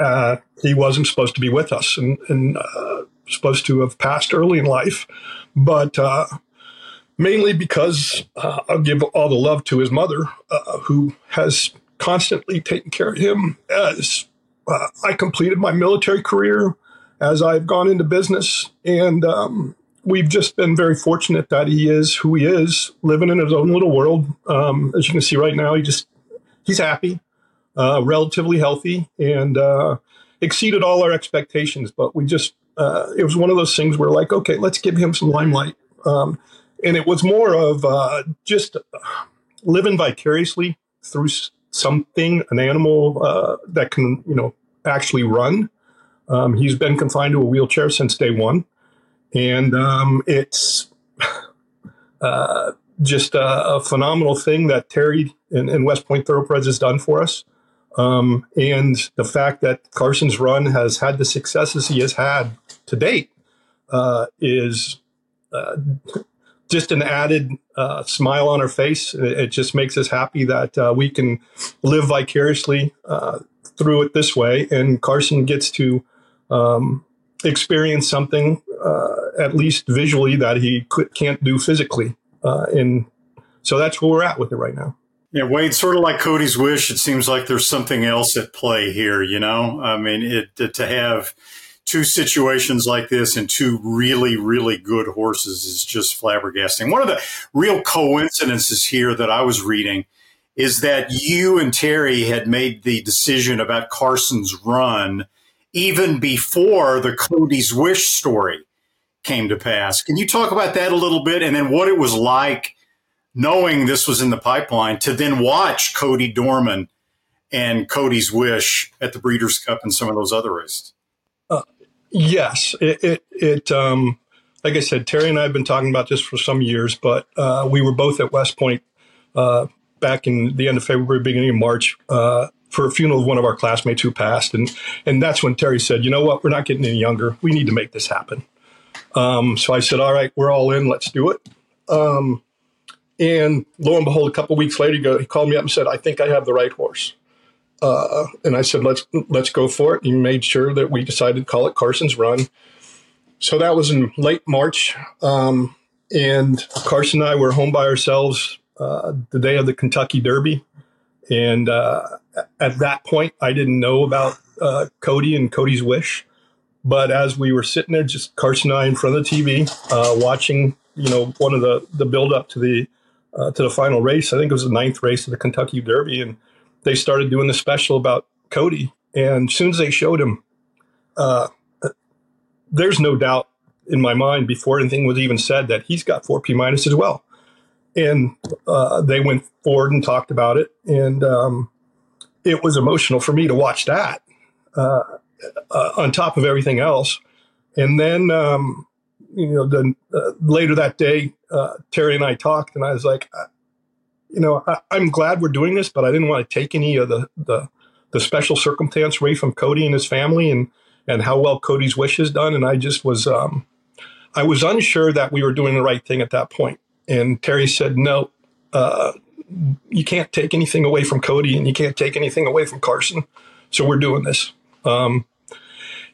uh, he wasn't supposed to be with us and, and uh, supposed to have passed early in life, but uh, mainly because uh, I'll give all the love to his mother, uh, who has constantly taking care of him as I completed my military career, as I've gone into business, and um, we've just been very fortunate that he is who he is, living in his own little world. Um, as you can see right now, he just he's happy, uh, relatively healthy, and uh, exceeded all our expectations. But we just uh, it was one of those things where like, okay, let's give him some limelight, um, and it was more of uh, just living vicariously through something, an animal uh, that can you know actually run. Um, he's been confined to a wheelchair since day one and um, it's uh, just a, a, phenomenal thing that Terry and, and, West Point Thoroughbreds has done for us. Um, and the fact that Carson's run has had the successes he has had to date uh, is uh, just an added uh, smile on our face. It, it, just makes us happy that uh, we can live vicariously uh, through it this way, and Carson gets to um, experience something uh, at least visually that he could, can't do physically. Uh, and so that's where we're at with it right now. Yeah, Wade, sort of like Cody's wish, it seems like there's something else at play here. You know, I mean, it, to have two situations like this and two really, really good horses is just flabbergasting. One of the real coincidences here that I was reading is that you and Terry had made the decision about Carson's run even before the Cody's Wish story came to pass. Can you talk about that a little bit and then what it was like knowing this was in the pipeline to then watch Cody Dorman and Cody's Wish at the Breeders' Cup and some of those other races? Yes, it, it, it um, like I said, Terry and I have been talking about this for some years, but uh, we were both at West Point uh, back in the end of February, beginning of March, uh, for a funeral of one of our classmates who passed, and and that's when Terry said, "You know what? We're not getting any younger. We need to make this happen." Um, so I said, "All right, we're all in. Let's do it." Um, and lo and behold, a couple weeks later, he, called me up and said, "I think I have the right horse." Uh, and I said, "Let's let's go for it." He made sure that we decided to call it Carson's Run. So that was in late March, um, and Carson and I were home by ourselves uh, the day of the Kentucky Derby. And uh, at that point, I didn't know about uh, Cody and Cody's Wish. But as we were sitting there, just Carson and I in front of the TV, uh, watching, you know, one of the the build up to the uh, to the final race. I think it was the ninth race of the Kentucky Derby, and they started doing the special about Cody. And as soon as they showed him, uh, there's no doubt in my mind before anything was even said that he's got four P minus as well and uh, they went forward and talked about it, and um, it was emotional for me to watch that uh, uh, on top of everything else. And then, um, you know, then uh, later that day, uh, Terry and I talked, and I was like, you know, I, am glad we're doing this, but I didn't want to take any of the, the the special circumstance away from Cody and his family, and and how well Cody's wish is done. And I just was, um, I was unsure that we were doing the right thing at that point. And Terry said, no, uh, you can't take anything away from Cody and you can't take anything away from Carson. So we're doing this. Um,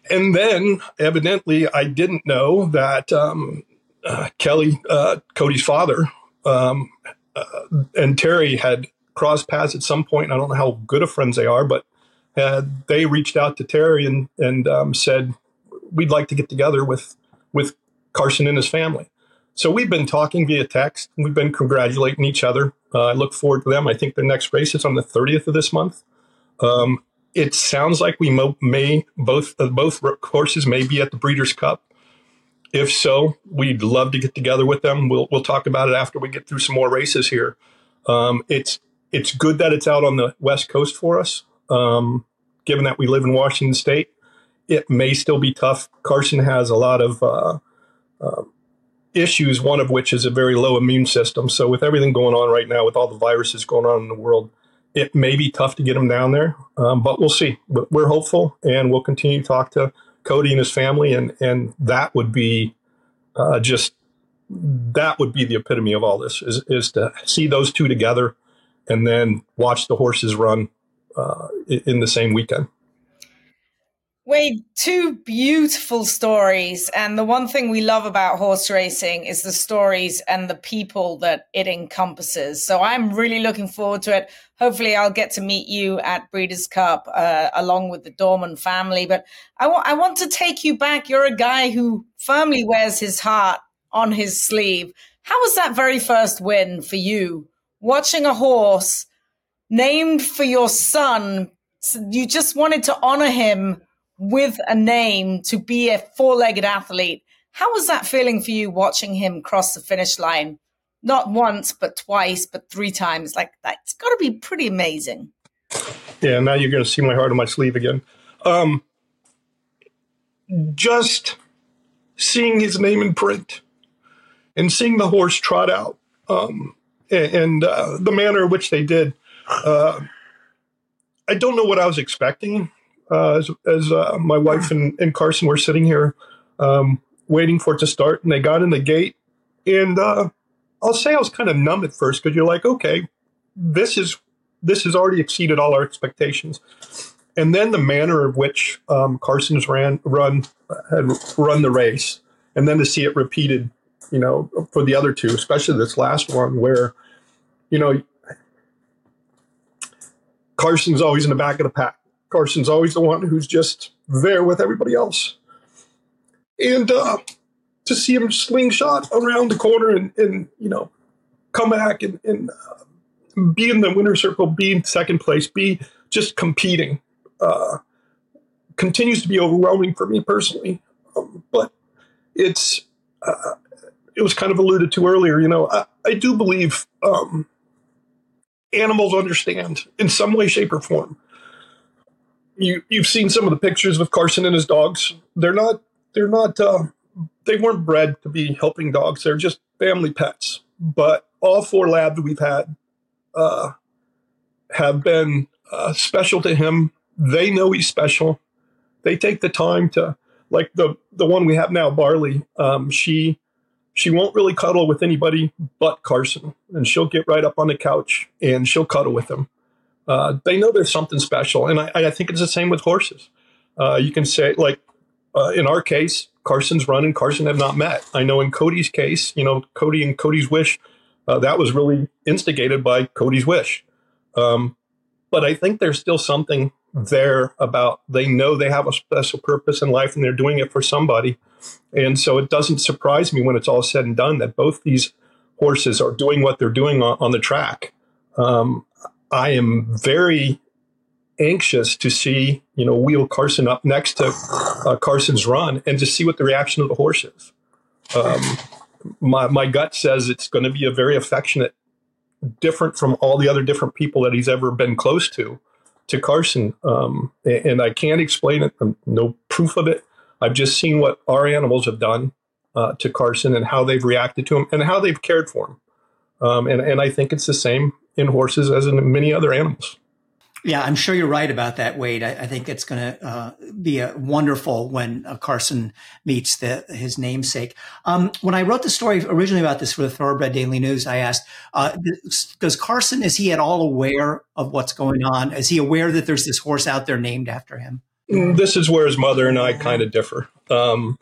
and then evidently I didn't know that um, uh, Kelly, uh, Cody's father, um, and Terry had crossed paths at some point. I don't know how good of friends they are, but they reached out to Terry and, and um, said, we'd like to get together with, with Carson and his family. So we've been talking via text. We've been congratulating each other. Uh, I look forward to them. I think their next race is on the 30th of this month. Um, it sounds like we mo- may both uh, both horses may be at the Breeders' Cup. If so, we'd love to get together with them. We'll we'll talk about it after we get through some more races here. Um, it's it's good that it's out on the West Coast for us, um, given that we live in Washington State. It may still be tough. Carson has a lot of uh, uh, issues, one of which is a very low immune system. So, with everything going on right now, with all the viruses going on in the world, it may be tough to get him down there, um, but we'll see. But we're hopeful, and we'll continue to talk to Cody and his family, and and that would be uh, just that would be the epitome of all this is is to see those two together, and then watch the horses run uh, in the same weekend. Wade, two beautiful stories. And the one thing we love about horse racing is the stories and the people that it encompasses. So I'm really looking forward to it. Hopefully, I'll get to meet you at Breeders' Cup uh, along with the Dorman family. But I, I want to take you back. You're a guy who firmly wears his heart on his sleeve. How was that very first win for you? Watching a horse named for your son, you just wanted to honor him with a name to be a four legged athlete. How was that feeling for you watching him cross the finish line? Not once, but twice, but three times. Like that's got to be pretty amazing. Yeah, now you're going to see my heart on my sleeve again. Um, just seeing his name in print and seeing the horse trot out um, and, and uh, the manner in which they did. Uh, I don't know what I was expecting uh, as, as uh, my wife and, and, Carson were sitting here um, waiting for it to start, and they got in the gate. And uh, I'll say I was kind of numb at first because you're like, okay, this is this has already exceeded all our expectations. And then the manner of which um, Carson's ran run had run the race, and then to see it repeated, you know, for the other two, especially this last one, where, you know, Carson's always in the back of the pack Carson's always the one who's just there with everybody else. And uh, to see him slingshot around the corner and, and you know, come back and, and uh, be in the winner circle, be in second place, be just competing, uh, continues to be overwhelming for me personally. Um, but it's, uh, it was kind of alluded to earlier, you know, I, I do believe um, animals understand in some way, shape, or form you you've seen some of the pictures with Carson and his dogs. They're not they're not uh, they weren't bred to be helping dogs. They're just family pets. But all four labs we've had uh, have been uh, special to him. They know he's special. They take the time to like the the one we have now, Barley. Um, she she won't really cuddle with anybody but Carson, and she'll get right up on the couch and she'll cuddle with him uh, they know there's something special. And I, I, think it's the same with horses. Uh, you can say, like, uh, in our case, Carson's run and Carson have not met. I know in Cody's case, you know, Cody and Cody's wish, uh, that was really instigated by Cody's wish. Um, but I think there's still something there about they know they have a special purpose in life and they're doing it for somebody. And so it doesn't surprise me when it's all said and done that both these horses are doing what they're doing on, on the track. Um, I am very anxious to see, you know, wheel Carson up next to uh, Carson's run and to see what the reaction of the horse is. Um, my, my gut says it's going to be a very affectionate, different from all the other different people that he's ever been close to, to Carson. Um, and, and, I can't explain it. I'm no proof of it. I've just seen what our animals have done uh, to Carson and how they've reacted to him and how they've cared for him. Um, and, and I think it's the same in horses as in many other animals. Yeah, I'm sure you're right about that, Wade. I, I think it's going to uh, be a wonderful when uh, Carson meets the, his namesake. Um, when I wrote the story originally about this for the Thoroughbred Daily News, I asked, uh, does Carson, is he at all aware of what's going on? Is he aware that there's this horse out there named after him? Mm, this is where his mother and I kind of differ. Um,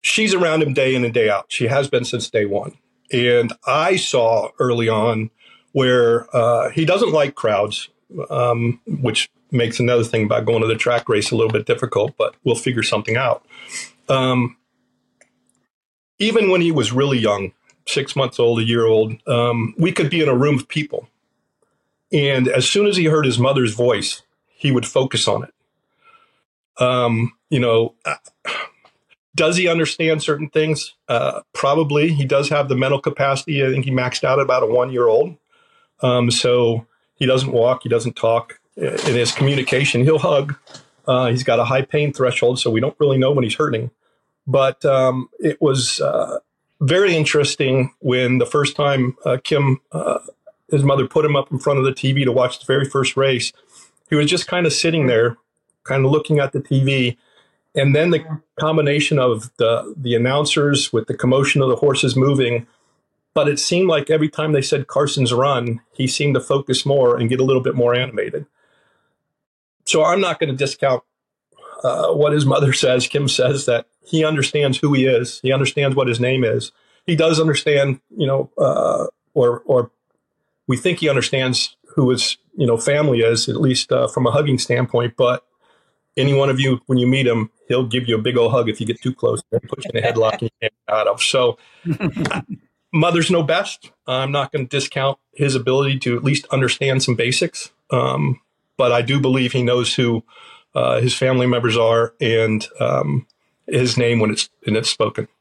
she's around him day in and day out. She has been since day one. And I saw early on where uh, he doesn't like crowds, um, which makes another thing about going to the track race a little bit difficult, but we'll figure something out. Um, even when he was really young, six months old, a year old, um, we could be in a room of people. And as soon as he heard his mother's voice, he would focus on it. Um, you know, does he understand certain things? Uh, probably. He does have the mental capacity. I think he maxed out at about a one year old. Um, so he doesn't walk, he doesn't talk. In his communication, he'll hug. Uh, he's got a high pain threshold, so we don't really know when he's hurting. But um, it was uh, very interesting when the first time uh, Kim, uh, his mother, put him up in front of the TV to watch the very first race. He was just kind of sitting there, kind of looking at the TV and then the combination of the the announcers with the commotion of the horses moving but it seemed like every time they said carson's run he seemed to focus more and get a little bit more animated. So i'm not going to discount uh, what his mother says kim says that he understands who he is. He understands what his name is. He does understand you know uh, or or we think he understands who his you know family is at least uh, from a hugging standpoint but any one of you, when you meet him, he'll give you a big old hug if you get too close and put you in a headlock and you can't get out of. So, mothers know best. I'm not going to discount his ability to at least understand some basics, um, but I do believe he knows who uh, his family members are and um, his name when it's when it's spoken.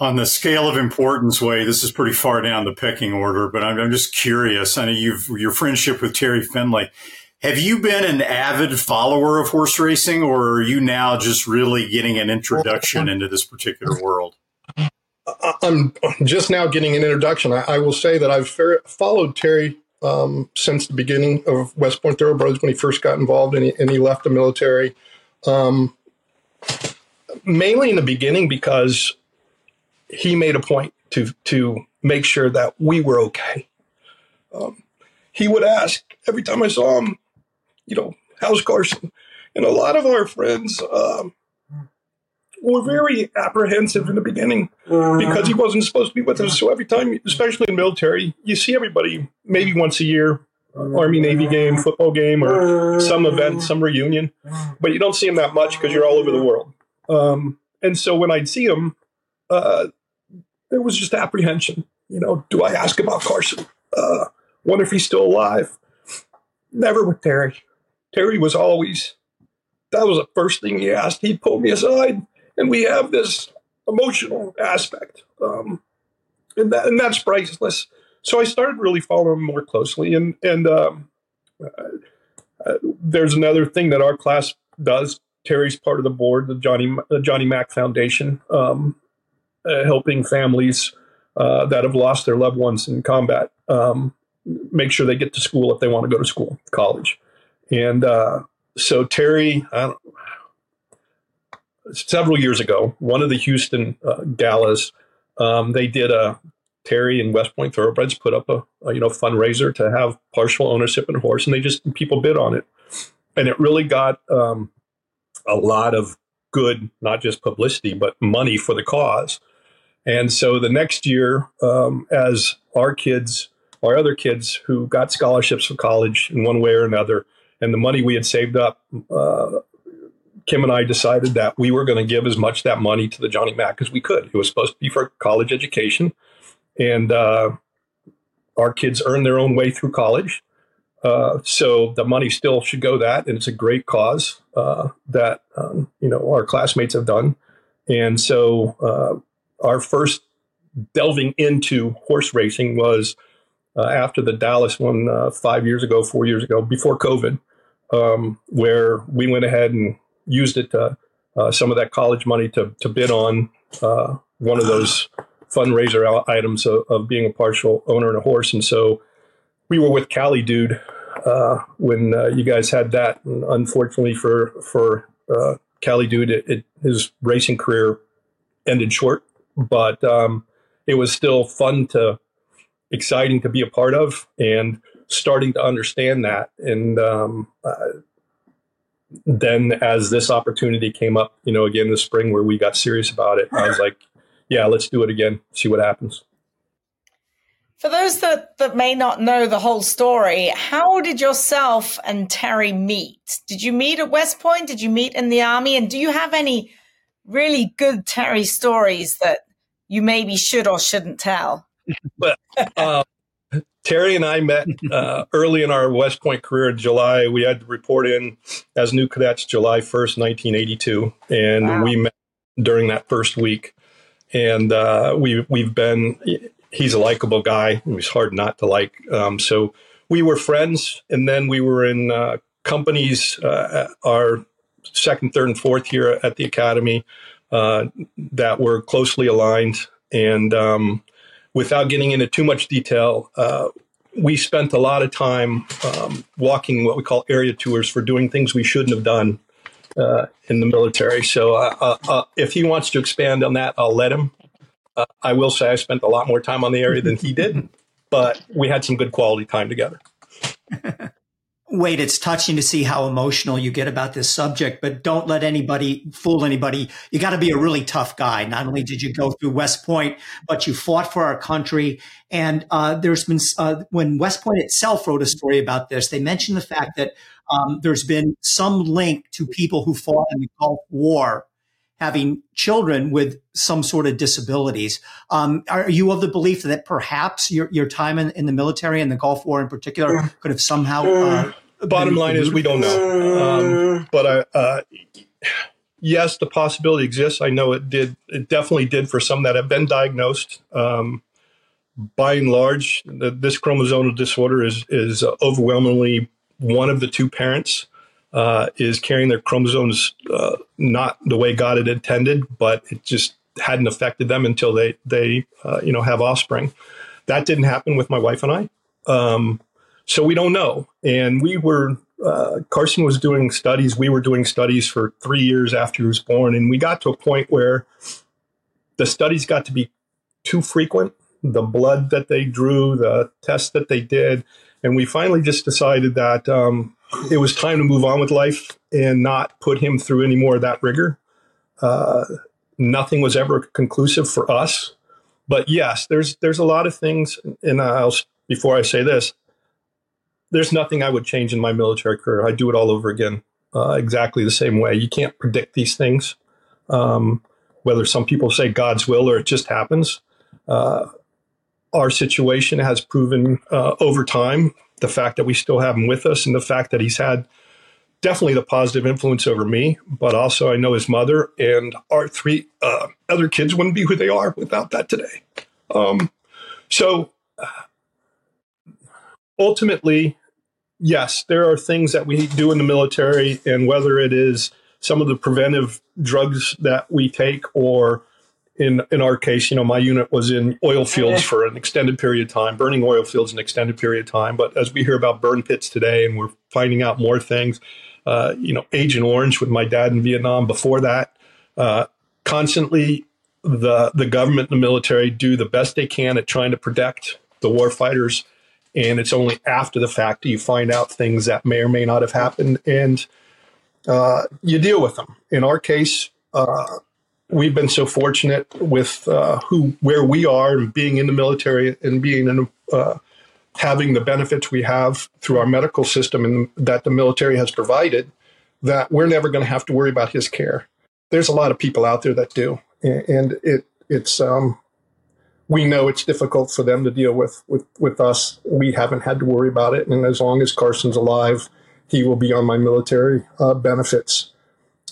On the scale of importance way, this is pretty far down the pecking order, but I'm, I'm just curious. I know you've your friendship with Terry Finley have you been an avid follower of horse racing, or are you now just really getting an introduction into this particular world? I'm just now getting an introduction. I, I will say that I've followed Terry um, since the beginning of West Point Thoroughbreds when he first got involved and he, and he left the military. Um, mainly in the beginning because he made a point to to make sure that we were okay. Um, he would ask every time I saw him, you know, how's Carson? And a lot of our friends um, were very apprehensive in the beginning because he wasn't supposed to be with us. So every time, especially in military, you see everybody maybe once a year, Army Navy game, football game, or some event, some reunion, but you don't see him that much because you're all over the world. Um, and so when I'd see him, uh, there was just apprehension. You know, do I ask about Carson? Uh, wonder if he's still alive. Never with Terry. Terry was always, that was the first thing he asked. He pulled me aside, and we have this emotional aspect. Um, and, that, and that's priceless. So I started really following more closely. And, and um, uh, uh, there's another thing that our class does. Terry's part of the board, the Johnny, the Johnny Mack Foundation, um, uh, helping families uh, that have lost their loved ones in combat um, make sure they get to school if they want to go to school, college. And uh, so Terry, several years ago, one of the Houston uh, galas, um, they did a Terry and West Point Thoroughbreds put up a, a, you know fundraiser to have partial ownership in a horse, and they just people bid on it, and it really got um, a lot of good, not just publicity, but money for the cause. And so the next year, um, as our kids, our other kids who got scholarships for college in one way or another, and the money we had saved up, uh, Kim and I decided that we were going to give as much that money to the Johnny Mac as we could. It was supposed to be for college education, and uh, our kids earn their own way through college. Uh, so the money still should go that, and it's a great cause uh, that um, you know our classmates have done. And so uh, our first delving into horse racing was uh, after the Dallas one uh, five years ago, four years ago, before COVID um, where we went ahead and used it to, uh, some of that college money to, to bid on uh, one of those fundraiser items of, of, being a partial owner in a horse. And so we were with Cali Dude uh, when uh, you guys had that. And unfortunately for for uh, Cali Dude, it, it, his racing career ended short, but um, it was still fun to exciting to be a part of and starting to understand that. And um, uh, then as this opportunity came up, you know, again this spring where we got serious about it, I was like, yeah, let's do it again, see what happens. For those that, that may not know the whole story, how did yourself and Terry meet? Did you meet at West Point? Did you meet in the Army? And do you have any really good Terry stories that you maybe should or shouldn't tell? but uh, Terry and I met uh, early in our West Point career in July. We had to report in as new cadets July 1st, 1982. And wow. we met during that first week. And uh, we, we've been, he's a likable guy. He's hard not to like. Um, so we were friends. And then we were in uh, companies, uh, our second, third, and fourth year at the academy uh, that were closely aligned. And, um, without getting into too much detail, uh, we spent a lot of time um, walking what we call area tours for doing things we shouldn't have done uh, in the military. So uh, uh, uh if he wants to expand on that, I'll let him. Uh, I will say I spent a lot more time on the area than he did, but we had some good quality time together. Wade, it's touching to see how emotional you get about this subject, but don't let anybody fool anybody. You got to be a really tough guy. Not only did you go through West Point, but you fought for our country. And uh, there's been, uh, when West Point itself wrote a story about this, they mentioned the fact that um, there's been some link to people who fought in the Gulf War having children with some sort of disabilities. Um, are you of the belief that perhaps your, your time in, in the military and the Gulf War in particular could have somehow? Uh, Bottom line is we don't know. Um, but I, uh, yes, the possibility exists. I know it did. It definitely did for some that have been diagnosed. Um, by and large, the, this chromosomal disorder is is overwhelmingly one of the two parents uh, is carrying their chromosomes uh, not the way God had intended, but it just hadn't affected them until they they uh, you know have offspring. That didn't happen with my wife and I, um, so we don't know. And we were uh, Carson was doing studies. We were doing studies for three years after he was born, and we got to a point where the studies got to be too frequent. The blood that they drew, the tests that they did, and we finally just decided that um, it was time to move on with life and not put him through any more of that rigor. Uh, nothing was ever conclusive for us. But yes, there's there's a lot of things, and I'll before I say this, there's nothing I would change in my military career. I do it all over again, uh, exactly the same way. You can't predict these things, um, whether some people say God's will or it just happens. Uh, our situation has proven uh, over time the fact that we still have him with us and the fact that he's had definitely the positive influence over me, but also I know his mother and our three uh, other kids wouldn't be who they are without that today. Um, so ultimately, yes, there are things that we do in the military, and whether it is some of the preventive drugs that we take or in in our case, you know, my unit was in oil fields for an extended period of time, burning oil fields an extended period of time. But as we hear about burn pits today, and we're finding out more things, uh, you know, Agent Orange with my dad in Vietnam. Before that, uh, constantly the the government and the military do the best they can at trying to protect the war fighters, and it's only after the fact do you find out things that may or may not have happened, and uh, you deal with them. In our case. Uh, we've been so fortunate with uh, who where we are and being in the military and being in uh, having the benefits we have through our medical system and that the military has provided that we're never going to have to worry about his care. There's a lot of people out there that do, and it it's um, we know it's difficult for them to deal with with with us. We haven't had to worry about it, and as long as Carson's alive, he will be on my military uh, benefits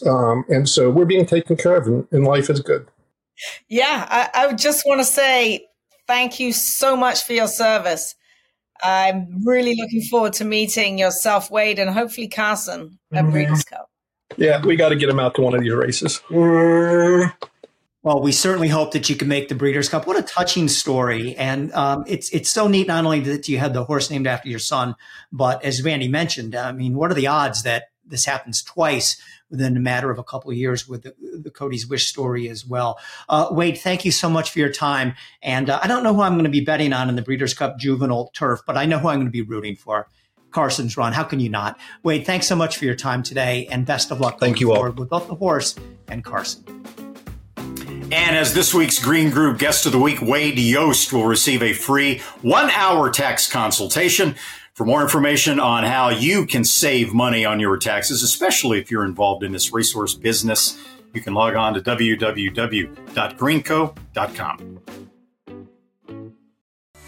um, and so we're being taken care of, and, and life is good. Yeah, I, I just want to say thank you so much for your service. I'm really looking forward to meeting yourself, Wade, and hopefully Carson at mm-hmm. Breeders' Cup. Yeah, we got to get him out to one of these races. Well, we certainly hope that you can make the Breeders' Cup. What a touching story, and um, it's it's so neat. Not only that you had the horse named after your son, but as Randy mentioned, I mean, what are the odds that this happens twice within a matter of a couple of years with the, the Cody's Wish story as well. Uh, Wade, thank you so much for your time. And uh, I don't know who I'm going to be betting on in the Breeders' Cup Juvenile Turf, but I know who I'm going to be rooting for. Carson's run. How can you not? Wade, thanks so much for your time today and best of luck. Thank you all. With both the horse and Carson. And as this week's Green Group Guest of the Week, Wade Jost will receive a free one hour tax consultation. For more information on how you can save money on your taxes, especially if you're involved in this resource business, you can log on to www.greenco.com.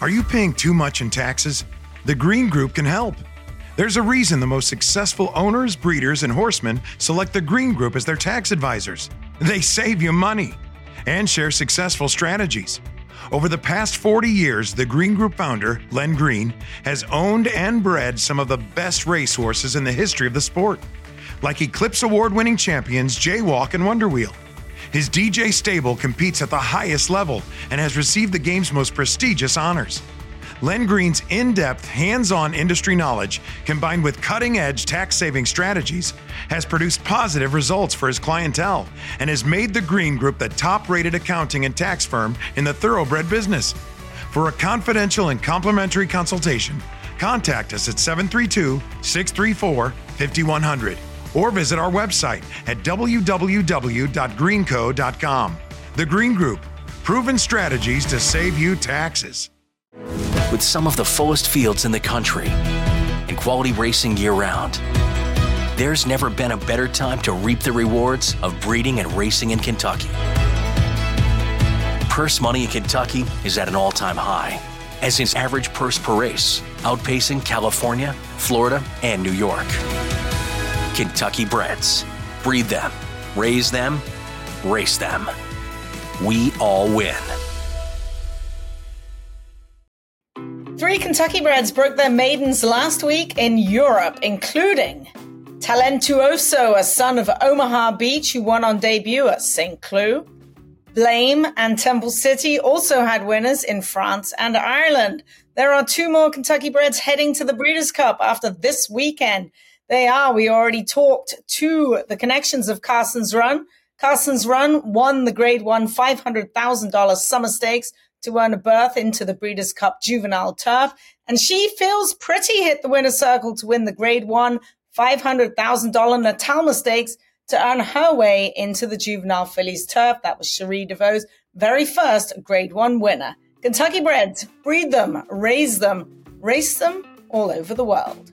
Are you paying too much in taxes? The Green Group can help. There's a reason the most successful owners, breeders, and horsemen select the Green Group as their tax advisors. They save you money and share successful strategies. Over the past 40 years, the Green Group founder, Len Green, has owned and bred some of the best racehorses in the history of the sport, like Eclipse Award winning champions Jaywalk and Wonder Wheel. His DJ stable competes at the highest level and has received the game's most prestigious honors. Len Green's in depth, hands on industry knowledge, combined with cutting edge tax saving strategies, has produced positive results for his clientele and has made the Green Group the top rated accounting and tax firm in the thoroughbred business. For a confidential and complimentary consultation, contact us at 732 634 5100 or visit our website at www.greenco.com. The Green Group, proven strategies to save you taxes. With some of the fullest fields in the country and quality racing year round, there's never been a better time to reap the rewards of breeding and racing in Kentucky. Purse money in Kentucky is at an all time high, as is average purse per race, outpacing California, Florida, and New York. Kentucky breds. Breed them, raise them, race them. We all win. Three Kentucky breds broke their maidens last week in Europe, including Talentuoso, a son of Omaha Beach, who won on debut at St. Cloud. Blame and Temple City also had winners in France and Ireland. There are two more Kentucky breds heading to the Breeders' Cup after this weekend. They are, we already talked to the connections of Carson's Run. Carson's Run won the grade one $500,000 summer stakes to earn a berth into the Breeders' Cup Juvenile Turf. And She Feels Pretty hit the winner's circle to win the grade one $500,000 Natalma Stakes to earn her way into the Juvenile Fillies Turf. That was Cherie DeVaux's very first grade one winner. Kentucky breds, breed them, raise them, race them all over the world.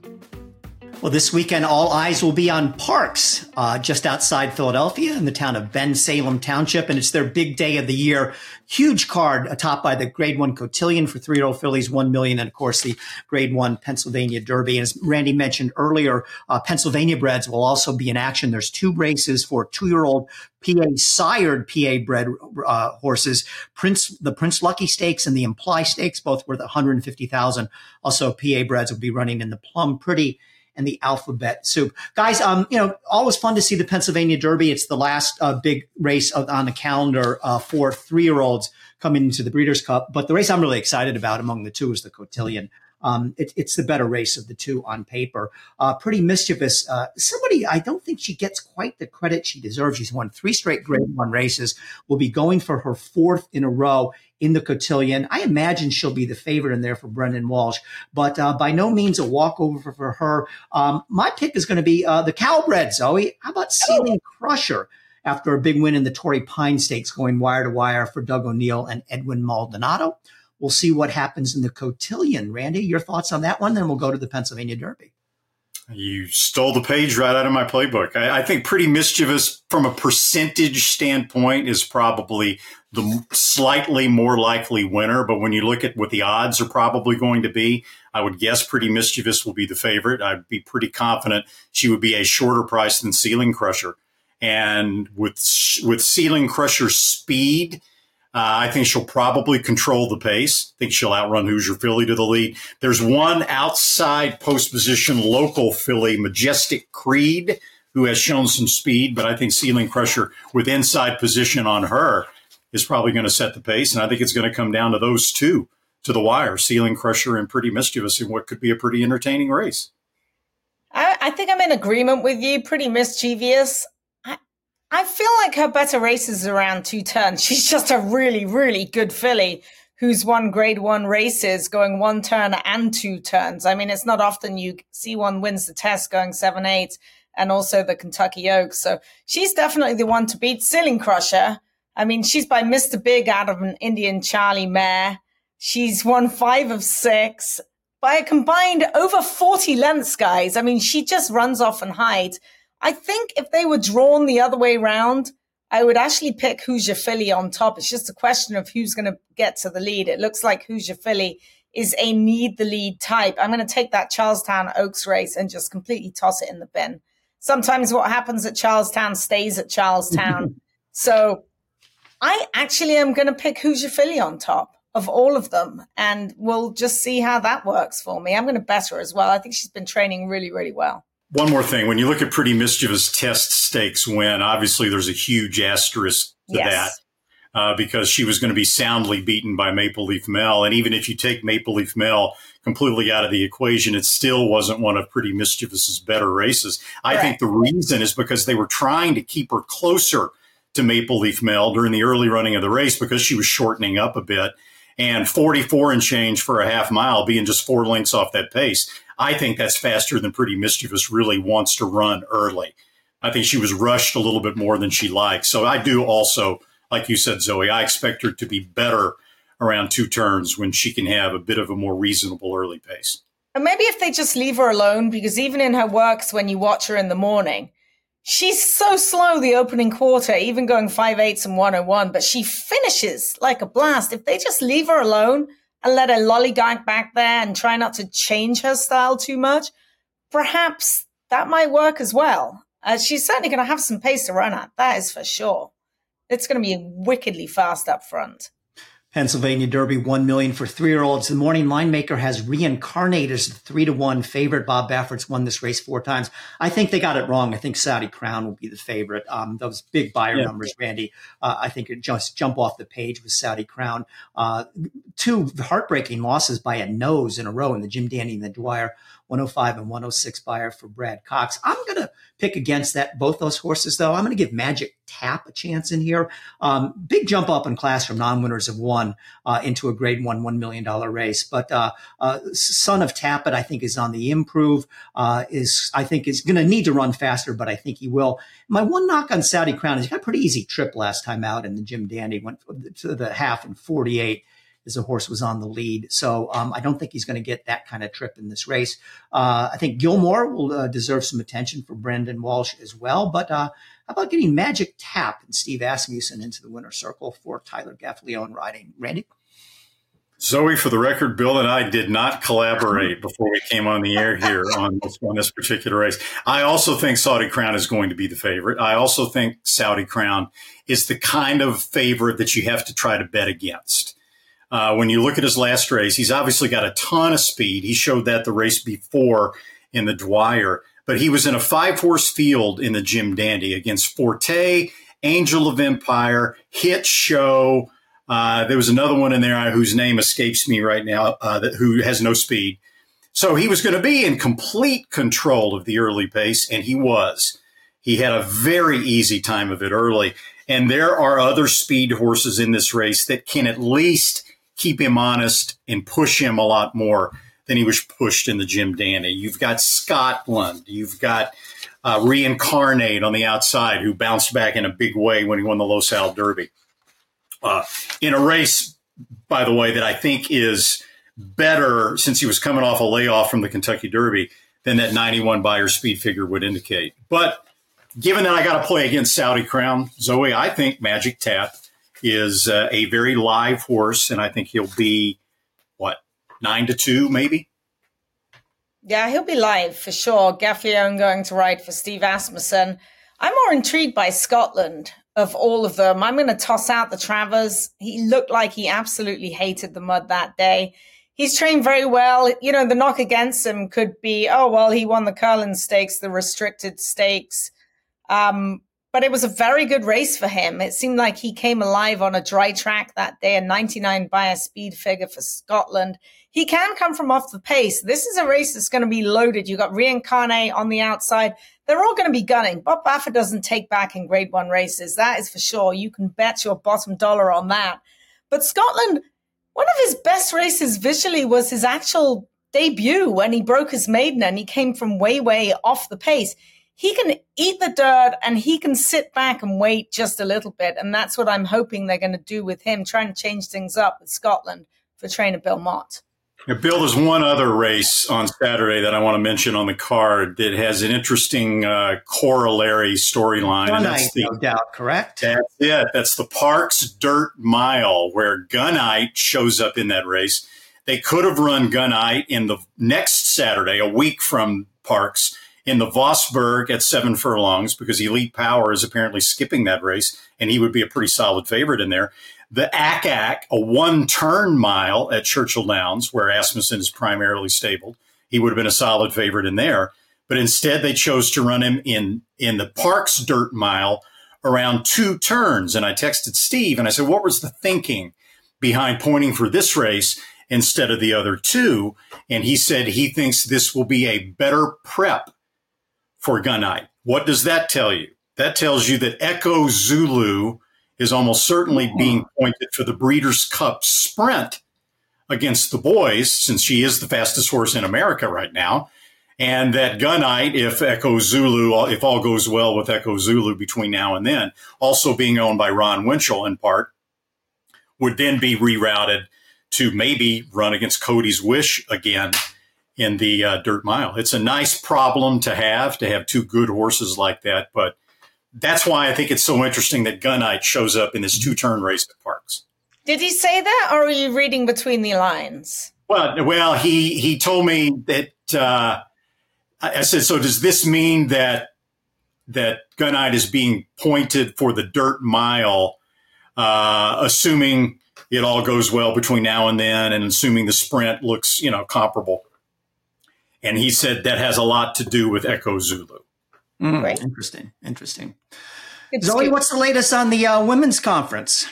Well, this weekend, all eyes will be on Parx, uh, just outside Philadelphia in the town of Bensalem Township. And it's their big day of the year. Huge card, topped by the grade one cotillion for three year old fillies, 1 million. And of course, the grade one Pennsylvania Derby. And as Randy mentioned earlier, uh, Pennsylvania breds will also be in action. There's two races for two year old PA sired PA bred uh, horses, Prince, the Prince Lucky Stakes and the Imply Stakes, both worth 150,000. Also, PA breds will be running in the Plum Pretty and the alphabet soup. Guys, um, you know, always fun to see the Pennsylvania Derby. It's the last uh, big race on the calendar uh, for three year olds coming into the Breeders' Cup. But the race I'm really excited about among the two is the Cotillion. Um, it, it's the better race of the two on paper. Uh, pretty mischievous. Uh, somebody, I don't think she gets quite the credit she deserves. She's won three straight grade one races, will be going for her fourth in a row in the cotillion. I imagine she'll be the favorite in there for Brendan Walsh, but uh, by no means a walkover for, her. Um, my pick is going to be uh, the Cowbred, Zoe. How about Ceiling Crusher? After a big win in the Torrey Pine Stakes, going wire to wire for Doug O'Neill and Edwin Maldonado. We'll see what happens in the cotillion. Randy, your thoughts on that one? Then we'll go to the Pennsylvania Derby. You stole the page right out of my playbook. I, I, think pretty mischievous from a percentage standpoint is probably the slightly more likely winner. But when you look at what the odds are probably going to be, I would guess pretty mischievous will be the favorite. I'd be pretty confident she would be a shorter price than Ceiling Crusher. And with with Ceiling Crusher's speed, uh, I think she'll probably control the pace. I think she'll outrun Hoosier Philly to the lead. There's one outside post position local filly, Majestic Creed, who has shown some speed, but I think Ceiling Crusher with inside position on her is probably going to set the pace. And I think it's going to come down to those two to the wire, Ceiling Crusher and Pretty Mischievous in what could be a pretty entertaining race. I, I think I'm in agreement with you. Pretty mischievous. I feel like her better races around two turns. She's just a really, really good filly who's won grade one races going one turn and two turns. I mean, it's not often you see one wins the test going seven, eight, and also the Kentucky Oaks. So she's definitely the one to beat. Ceiling Crusher. I mean, she's by Mr. Big out of an Indian Charlie mare. She's won five of six by a combined over 40 lengths, guys. I mean, she just runs off and hides. I think if they were drawn the other way around, I would actually pick Hoosier Philly on top. It's just a question of who's going to get to the lead. It looks like Hoosier Philly is a need the lead type. I'm going to take that Charlestown Oaks race and just completely toss it in the bin. Sometimes what happens at Charlestown stays at Charlestown. so I actually am going to pick Hoosier Philly on top of all of them, and we'll just see how that works for me. I'm going to bet her as well. I think she's been training really, really well. One more thing. When you look at Pretty Mischievous Test Stakes win, obviously there's a huge asterisk to yes. that. Uh, because she was going to be soundly beaten by Maple Leaf Mel. And even if you take Maple Leaf Mel completely out of the equation, it still wasn't one of Pretty Mischievous's better races. I right. think the reason is because they were trying to keep her closer to Maple Leaf Mel during the early running of the race because she was shortening up a bit. And 44 and change for a half mile being just four lengths off that pace. I think that's faster than Pretty Mischievous really wants to run early. I think she was rushed a little bit more than she liked. So I do also like you said, Zoe, I expect her to be better around two turns when she can have a bit of a more reasonable early pace. And maybe if they just leave her alone, because even in her works, when you watch her in the morning, she's so slow the opening quarter, even going five eights and 101, but she finishes like a blast. If they just leave her alone and let her lollygag back there and try not to change her style too much, perhaps that might work as well. Uh, she's certainly going to have some pace to run at, that is for sure. It's going to be wickedly fast up front. Pennsylvania Derby, one million for three-year-olds. The morning line maker has Reincarnate as the three to one favorite. Bob Baffert's won this race four times. I think they got it wrong. I think Saudi Crown will be the favorite. Um, those big Beyer yeah. numbers, Randy. Uh, I think it just jump off the page with Saudi Crown. Uh, two heartbreaking losses by a nose in a row in the Jim Dandy and the Dwyer. 105 and 106 Beyer for Brad Cox. I'm going to pick against that both those horses though. I'm going to give Magic Tap a chance in here. Um, big jump up in class from non-winners of one uh, into a grade one one million dollar race. But uh, uh, Son of Tapit, I think, is on the improve. Uh, is I think is going to need to run faster, but I think he will. My one knock on Saudi Crown is he got a pretty easy trip last time out in the Jim Dandy. Went to the half in 48 as the horse was on the lead. So um, I don't think he's going to get that kind of trip in this race. Uh, I think Gilmore will uh, deserve some attention for Brendan Walsh as well. But uh, how about getting Magic Tap and Steve Asmussen into the winner's circle for Tyler Gaffalione riding? Randy? Zoe, for the record, Bill and I did not collaborate before we came on the air here on this, on this particular race. I also think Saudi Crown is going to be the favorite. I also think Saudi Crown is the kind of favorite that you have to try to bet against. Uh, when you look at his last race, he's obviously got a ton of speed. He showed that the race before in the Dwyer, but he was in a five horse field in the Jim Dandy against Forte, Angel of Empire, Hit Show. Uh, there was another one in there whose name escapes me right now, uh, that, who has no speed. So he was going to be in complete control of the early pace, and he was. He had a very easy time of it early. And there are other speed horses in this race that can at least keep him honest and push him a lot more than he was pushed in the Jim Dandy. You've got Scotland. You've got uh, Reincarnate on the outside, who bounced back in a big way when he won the Los Al Derby. Uh, in a race, by the way, that I think is better since he was coming off a layoff from the Kentucky Derby than that 91 Beyer speed figure would indicate. But given that I got to play against Saudi Crown, Zoe, I think Magic Tap is uh, a very live horse, and I think he'll be what nine to two, maybe. Yeah, he'll be live for sure. Gaffalione going to ride for Steve Asmussen. I'm more intrigued by Scotland of all of them. I'm going to toss out the Travers. He looked like he absolutely hated the mud that day. He's trained very well. You know, the knock against him could be, oh, well, he won the Curlin Stakes, the restricted stakes. Um, but it was a very good race for him. It seemed like he came alive on a dry track that day, a 99 Beyer speed figure for Scotland. He can come from off the pace. This is a race that's going to be loaded. You got Reincarnate on the outside. They're all going to be gunning. Bob Baffert doesn't take back in grade one races. That is for sure. You can bet your bottom dollar on that. But Scotland, one of his best races visually was his actual debut when he broke his maiden and he came from way, way off the pace he can eat the dirt and he can sit back and wait just a little bit. And that's what I'm hoping they're going to do with him, trying to change things up with Scotland for trainer Bill Mott. Yeah, Bill, there's one other race on Saturday that I want to mention on the card that has an interesting uh, corollary storyline. Gunite, no doubt, correct? That's it. That's the Parx Dirt Mile, where Gunite shows up in that race. They could have run Gunite in the next Saturday, a week from Parx, in the Vosburgh at seven furlongs because Elite Power is apparently skipping that race, and he would be a pretty solid favorite in there. The Ack Ack, a one turn mile at Churchill Downs, where Asmussen is primarily stabled, he would have been a solid favorite in there. But instead, they chose to run him in in the Parx Dirt Mile around two turns. And I texted Steve and I said, "What was the thinking behind pointing for this race?" instead of the other two. And he said he thinks this will be a better prep for Gunite. What does that tell you? That tells you that Echo Zulu is almost certainly hmm. being pointed for the Breeders' Cup Sprint against the boys, since she is the fastest horse in America right now. And that Gunite, if Echo Zulu, if all goes well with Echo Zulu between now and then, also being owned by Ron Winchell in part, would then be rerouted to maybe run against Cody's Wish again in the uh, dirt mile. It's a nice problem to have to have two good horses like that, but that's why I think it's so interesting that Gunite shows up in this two turn race at Parx. Did he say that, or are you reading between the lines? Well, well, he he told me that. Uh, I said, so does this mean that that Gunite is being pointed for the dirt mile, uh, assuming it all goes well between now and then, and assuming the sprint looks, you know, comparable. And he said that has a lot to do with Echo Zulu. Mm, right. Interesting. Interesting. It's Zoe, good. what's the latest on the uh, women's conference?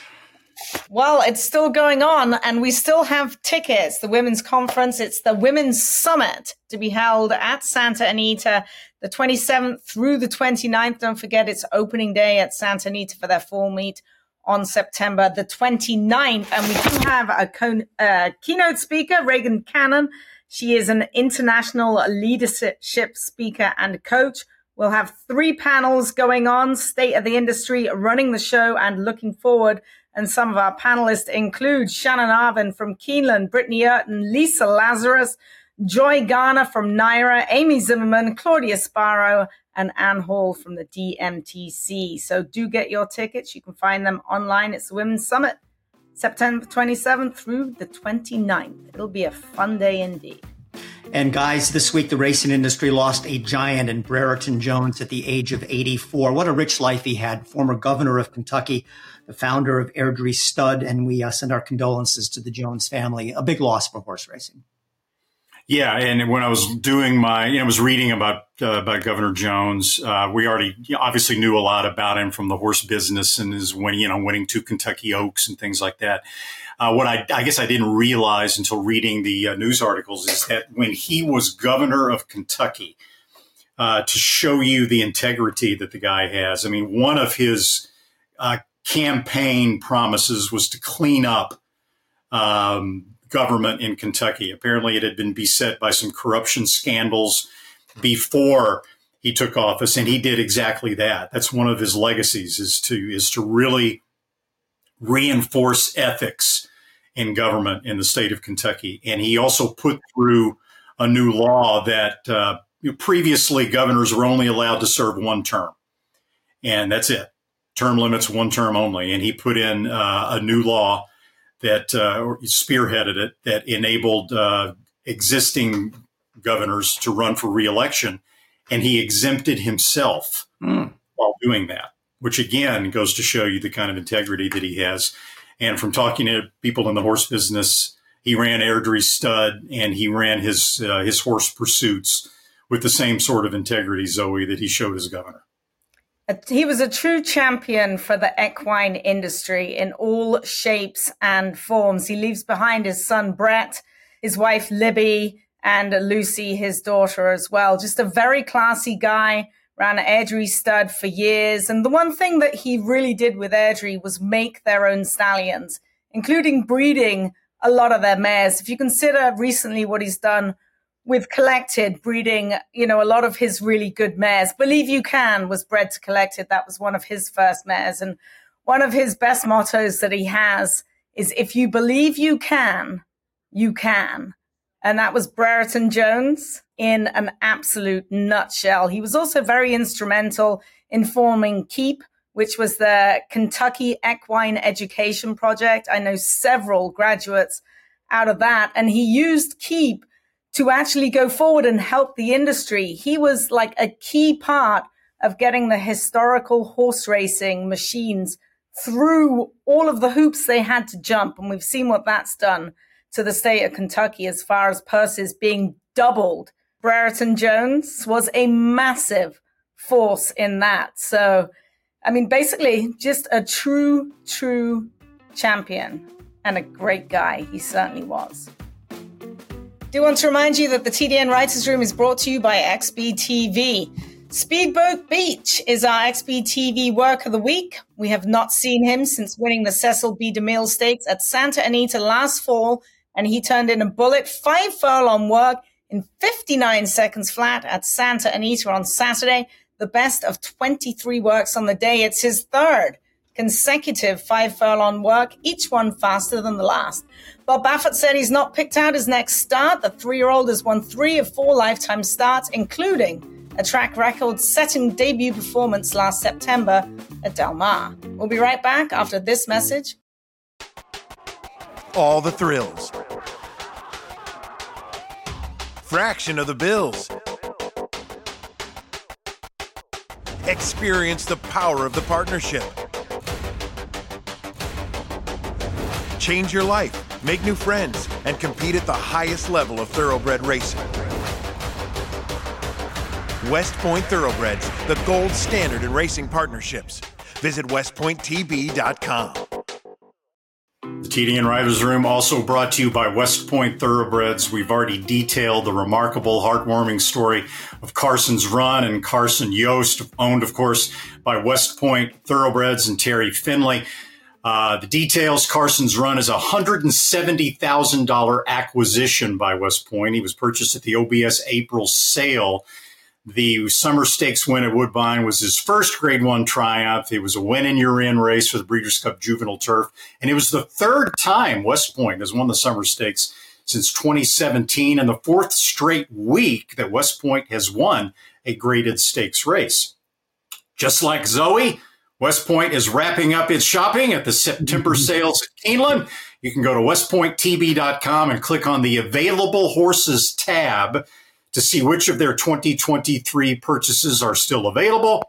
Well, it's still going on, and we still have tickets. The women's conference, it's the women's summit to be held at Santa Anita the 27th through the 29th. Don't forget, it's opening day at Santa Anita for their fall meet on September the 29th. And we do have a con- uh, keynote speaker, Reagan Cannon. She is an international leadership speaker and coach. We'll have three panels going on, state of the industry, running the show and looking forward. And some of our panelists include Shannon Arvin from Keeneland, Brittany Eurton, Lisa Lazarus, Joy Garner from NYRA, Amy Zimmerman, Claudia Sparrow, and Anne Hall from the DMTC. So do get your tickets. You can find them online. It's the Women's Summit, September 27th through the 29th. It'll be a fun day indeed. And guys, this week the racing industry lost a giant in Brereton Jones at the age of 84. What a rich life he had. Former governor of Kentucky, the founder of Airdrie Stud, and we uh, send our condolences to the Jones family. A big loss for horse racing. Yeah, and when I was doing my, you know, I was reading about uh, about Governor Jones. Uh, we already obviously knew a lot about him from the horse business and his winning, you know, winning two Kentucky Oaks and things like that. Uh, what I, I, guess I didn't realize until reading the uh, news articles is that when he was governor of Kentucky, uh, to show you the integrity that the guy has. I mean, one of his uh, campaign promises was to clean up. Um, government in Kentucky. Apparently, it had been beset by some corruption scandals before he took office, and he did exactly that. That's one of his legacies is to is to really reinforce ethics in government in the state of Kentucky. And he also put through a new law that uh, previously governors were only allowed to serve one term, and that's it. Term limits, one term only. And he put in uh, a new law that uh, spearheaded it that enabled uh, existing governors to run for reelection, and he exempted himself mm. while doing that, which again goes to show you the kind of integrity that he has. And from talking to people in the horse business, he ran Airdrie Stud and he ran his uh, his horse pursuits with the same sort of integrity, Zoe, that he showed as governor. He was a true champion for the equine industry in all shapes and forms. He leaves behind his son Brett, his wife Libby, and Lucy, his daughter as well. Just a very classy guy, ran Airdrie Stud for years. And the one thing that he really did with Airdrie was make their own stallions, including breeding a lot of their mares. If you consider recently what he's done with Collected breeding, you know, a lot of his really good mares. Believe You Can was bred to Collected. That was one of his first mares. And one of his best mottos that he has is if you believe you can, you can. And that was Brereton Jones in an absolute nutshell. He was also very instrumental in forming KEEP, which was the Kentucky Equine Education Project. I know several graduates out of that. And he used Keep to actually go forward and help the industry. He was like a key part of getting the historical horse racing machines through all of the hoops they had to jump. And we've seen what that's done to the state of Kentucky as far as purses being doubled. Brereton Jones was a massive force in that. So, I mean, basically, just a true, true champion and a great guy. He certainly was. Do want to remind you that the TDN Writers Room is brought to you by XBTV. Speedboat Beach is our XBTV work of the week. We have not seen him since winning the Cecil B. DeMille Stakes at Santa Anita last fall, and he turned in a bullet five furlong work in 59 seconds flat at Santa Anita on Saturday, the best of 23 works on the day. It's his third consecutive five furlong work, each one faster than the last. Bob Baffert said he's not picked out his next start. The three year old has won three of four lifetime starts, including a track record setting debut performance last September at Del Mar. We'll be right back after this message. All the thrills. Fraction of the bills. Experience the power of the partnership. Change your life, make new friends, and compete at the highest level of thoroughbred racing. West Point Thoroughbreds, the gold standard in racing partnerships. Visit westpointtb.com. The TDN Writers Room also brought to you by West Point Thoroughbreds. We've already detailed the remarkable, heartwarming story of Carson's Run and Carson Jost, owned, of course, by West Point Thoroughbreds and Terry Finley. Uh, the details Carson's Run is a $170,000 acquisition by West Point. He was purchased at the OBS April sale the Summer Stakes win at Woodbine was his first Grade One triumph. It was a win in your in race for the Breeders' Cup Juvenile Turf, and it was the third time West Point has won the Summer Stakes since 2017, and the fourth straight week that West Point has won a graded stakes race. Just like Zoe, West Point is wrapping up its shopping at the September sales at Keeneland. You can go to westpointtb.com and click on the Available Horses tab to see which of their 2023 purchases are still available.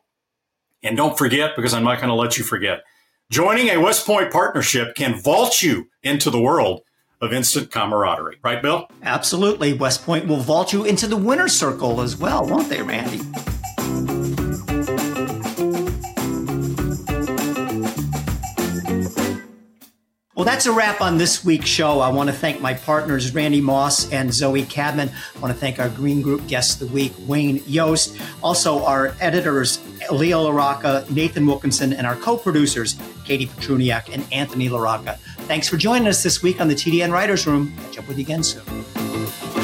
And don't forget, because I'm not going to let you forget, joining a West Point partnership can vault you into the world of instant camaraderie. Right, Bill? Absolutely. West Point will vault you into the winner's circle as well, won't they, Randy? Well, that's a wrap on this week's show. I want to thank my partners, Randy Moss and Zoe Cadman. I want to thank our Green Group guest of the week, Wade Jost. Also, our editors, Leo LaRocca, Nathan Wilkinson, and our co producers, Katie Petruniak and Anthony LaRocca. Thanks for joining us this week on the TDN Writers Room. Catch up with you again soon.